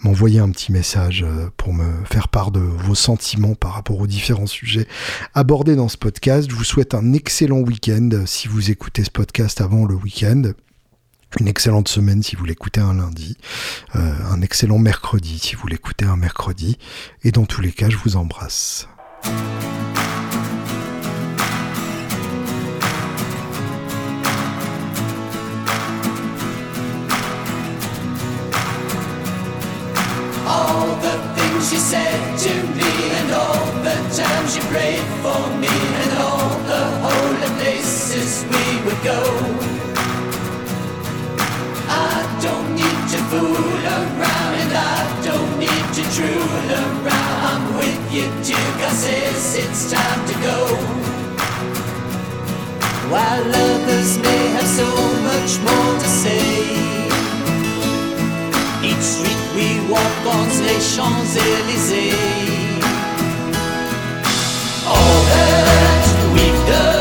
Speaker 1: m'envoyer un petit message euh, pour me faire part de vos sentiments par rapport aux différents sujets abordés dans ce podcast. Je vous souhaite un excellent week-end si vous écoutez ce podcast avant le week-end. Une excellente semaine si vous l'écoutez un lundi. Euh, un excellent mercredi si vous l'écoutez un mercredi. Et dans tous les cas, je vous embrasse.
Speaker 2: Said to me, and all the times you prayed for me, and all the holy places we would go. I don't need to fool around, and I don't need to drool around. I'm with you till God says it's time to go. While others may have so much more to say. Sorbonne's les Champs-Élysées. All that we've done,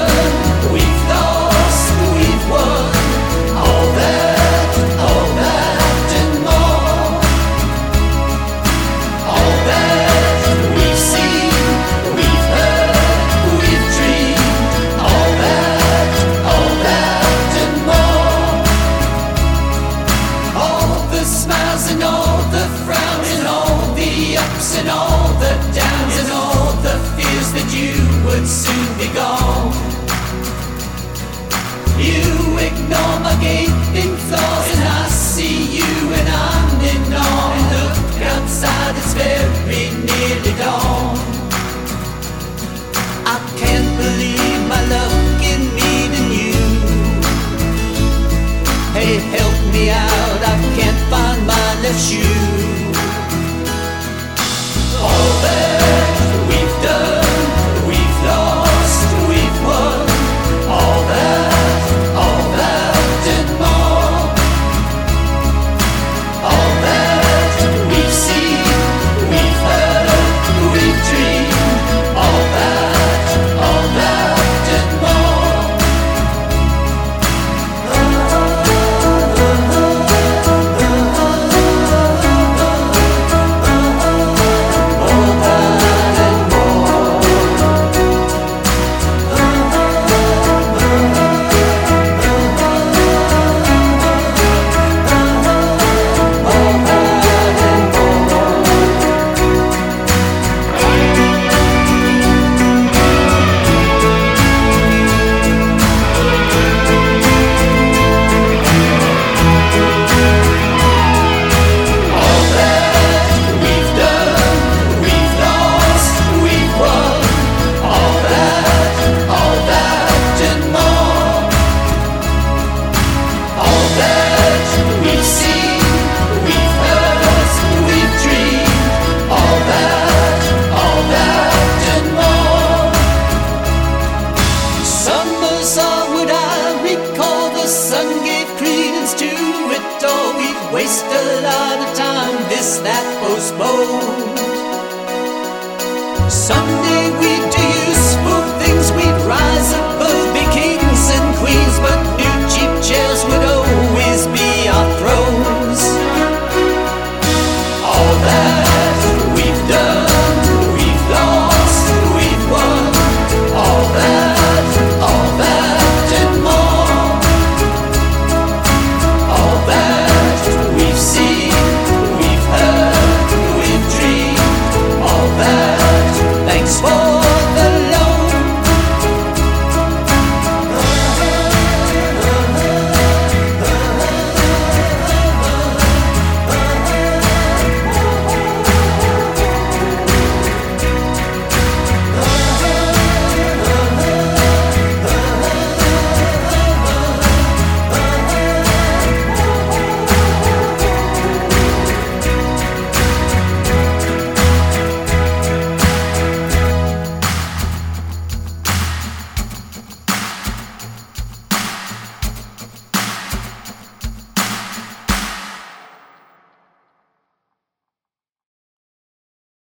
Speaker 2: that you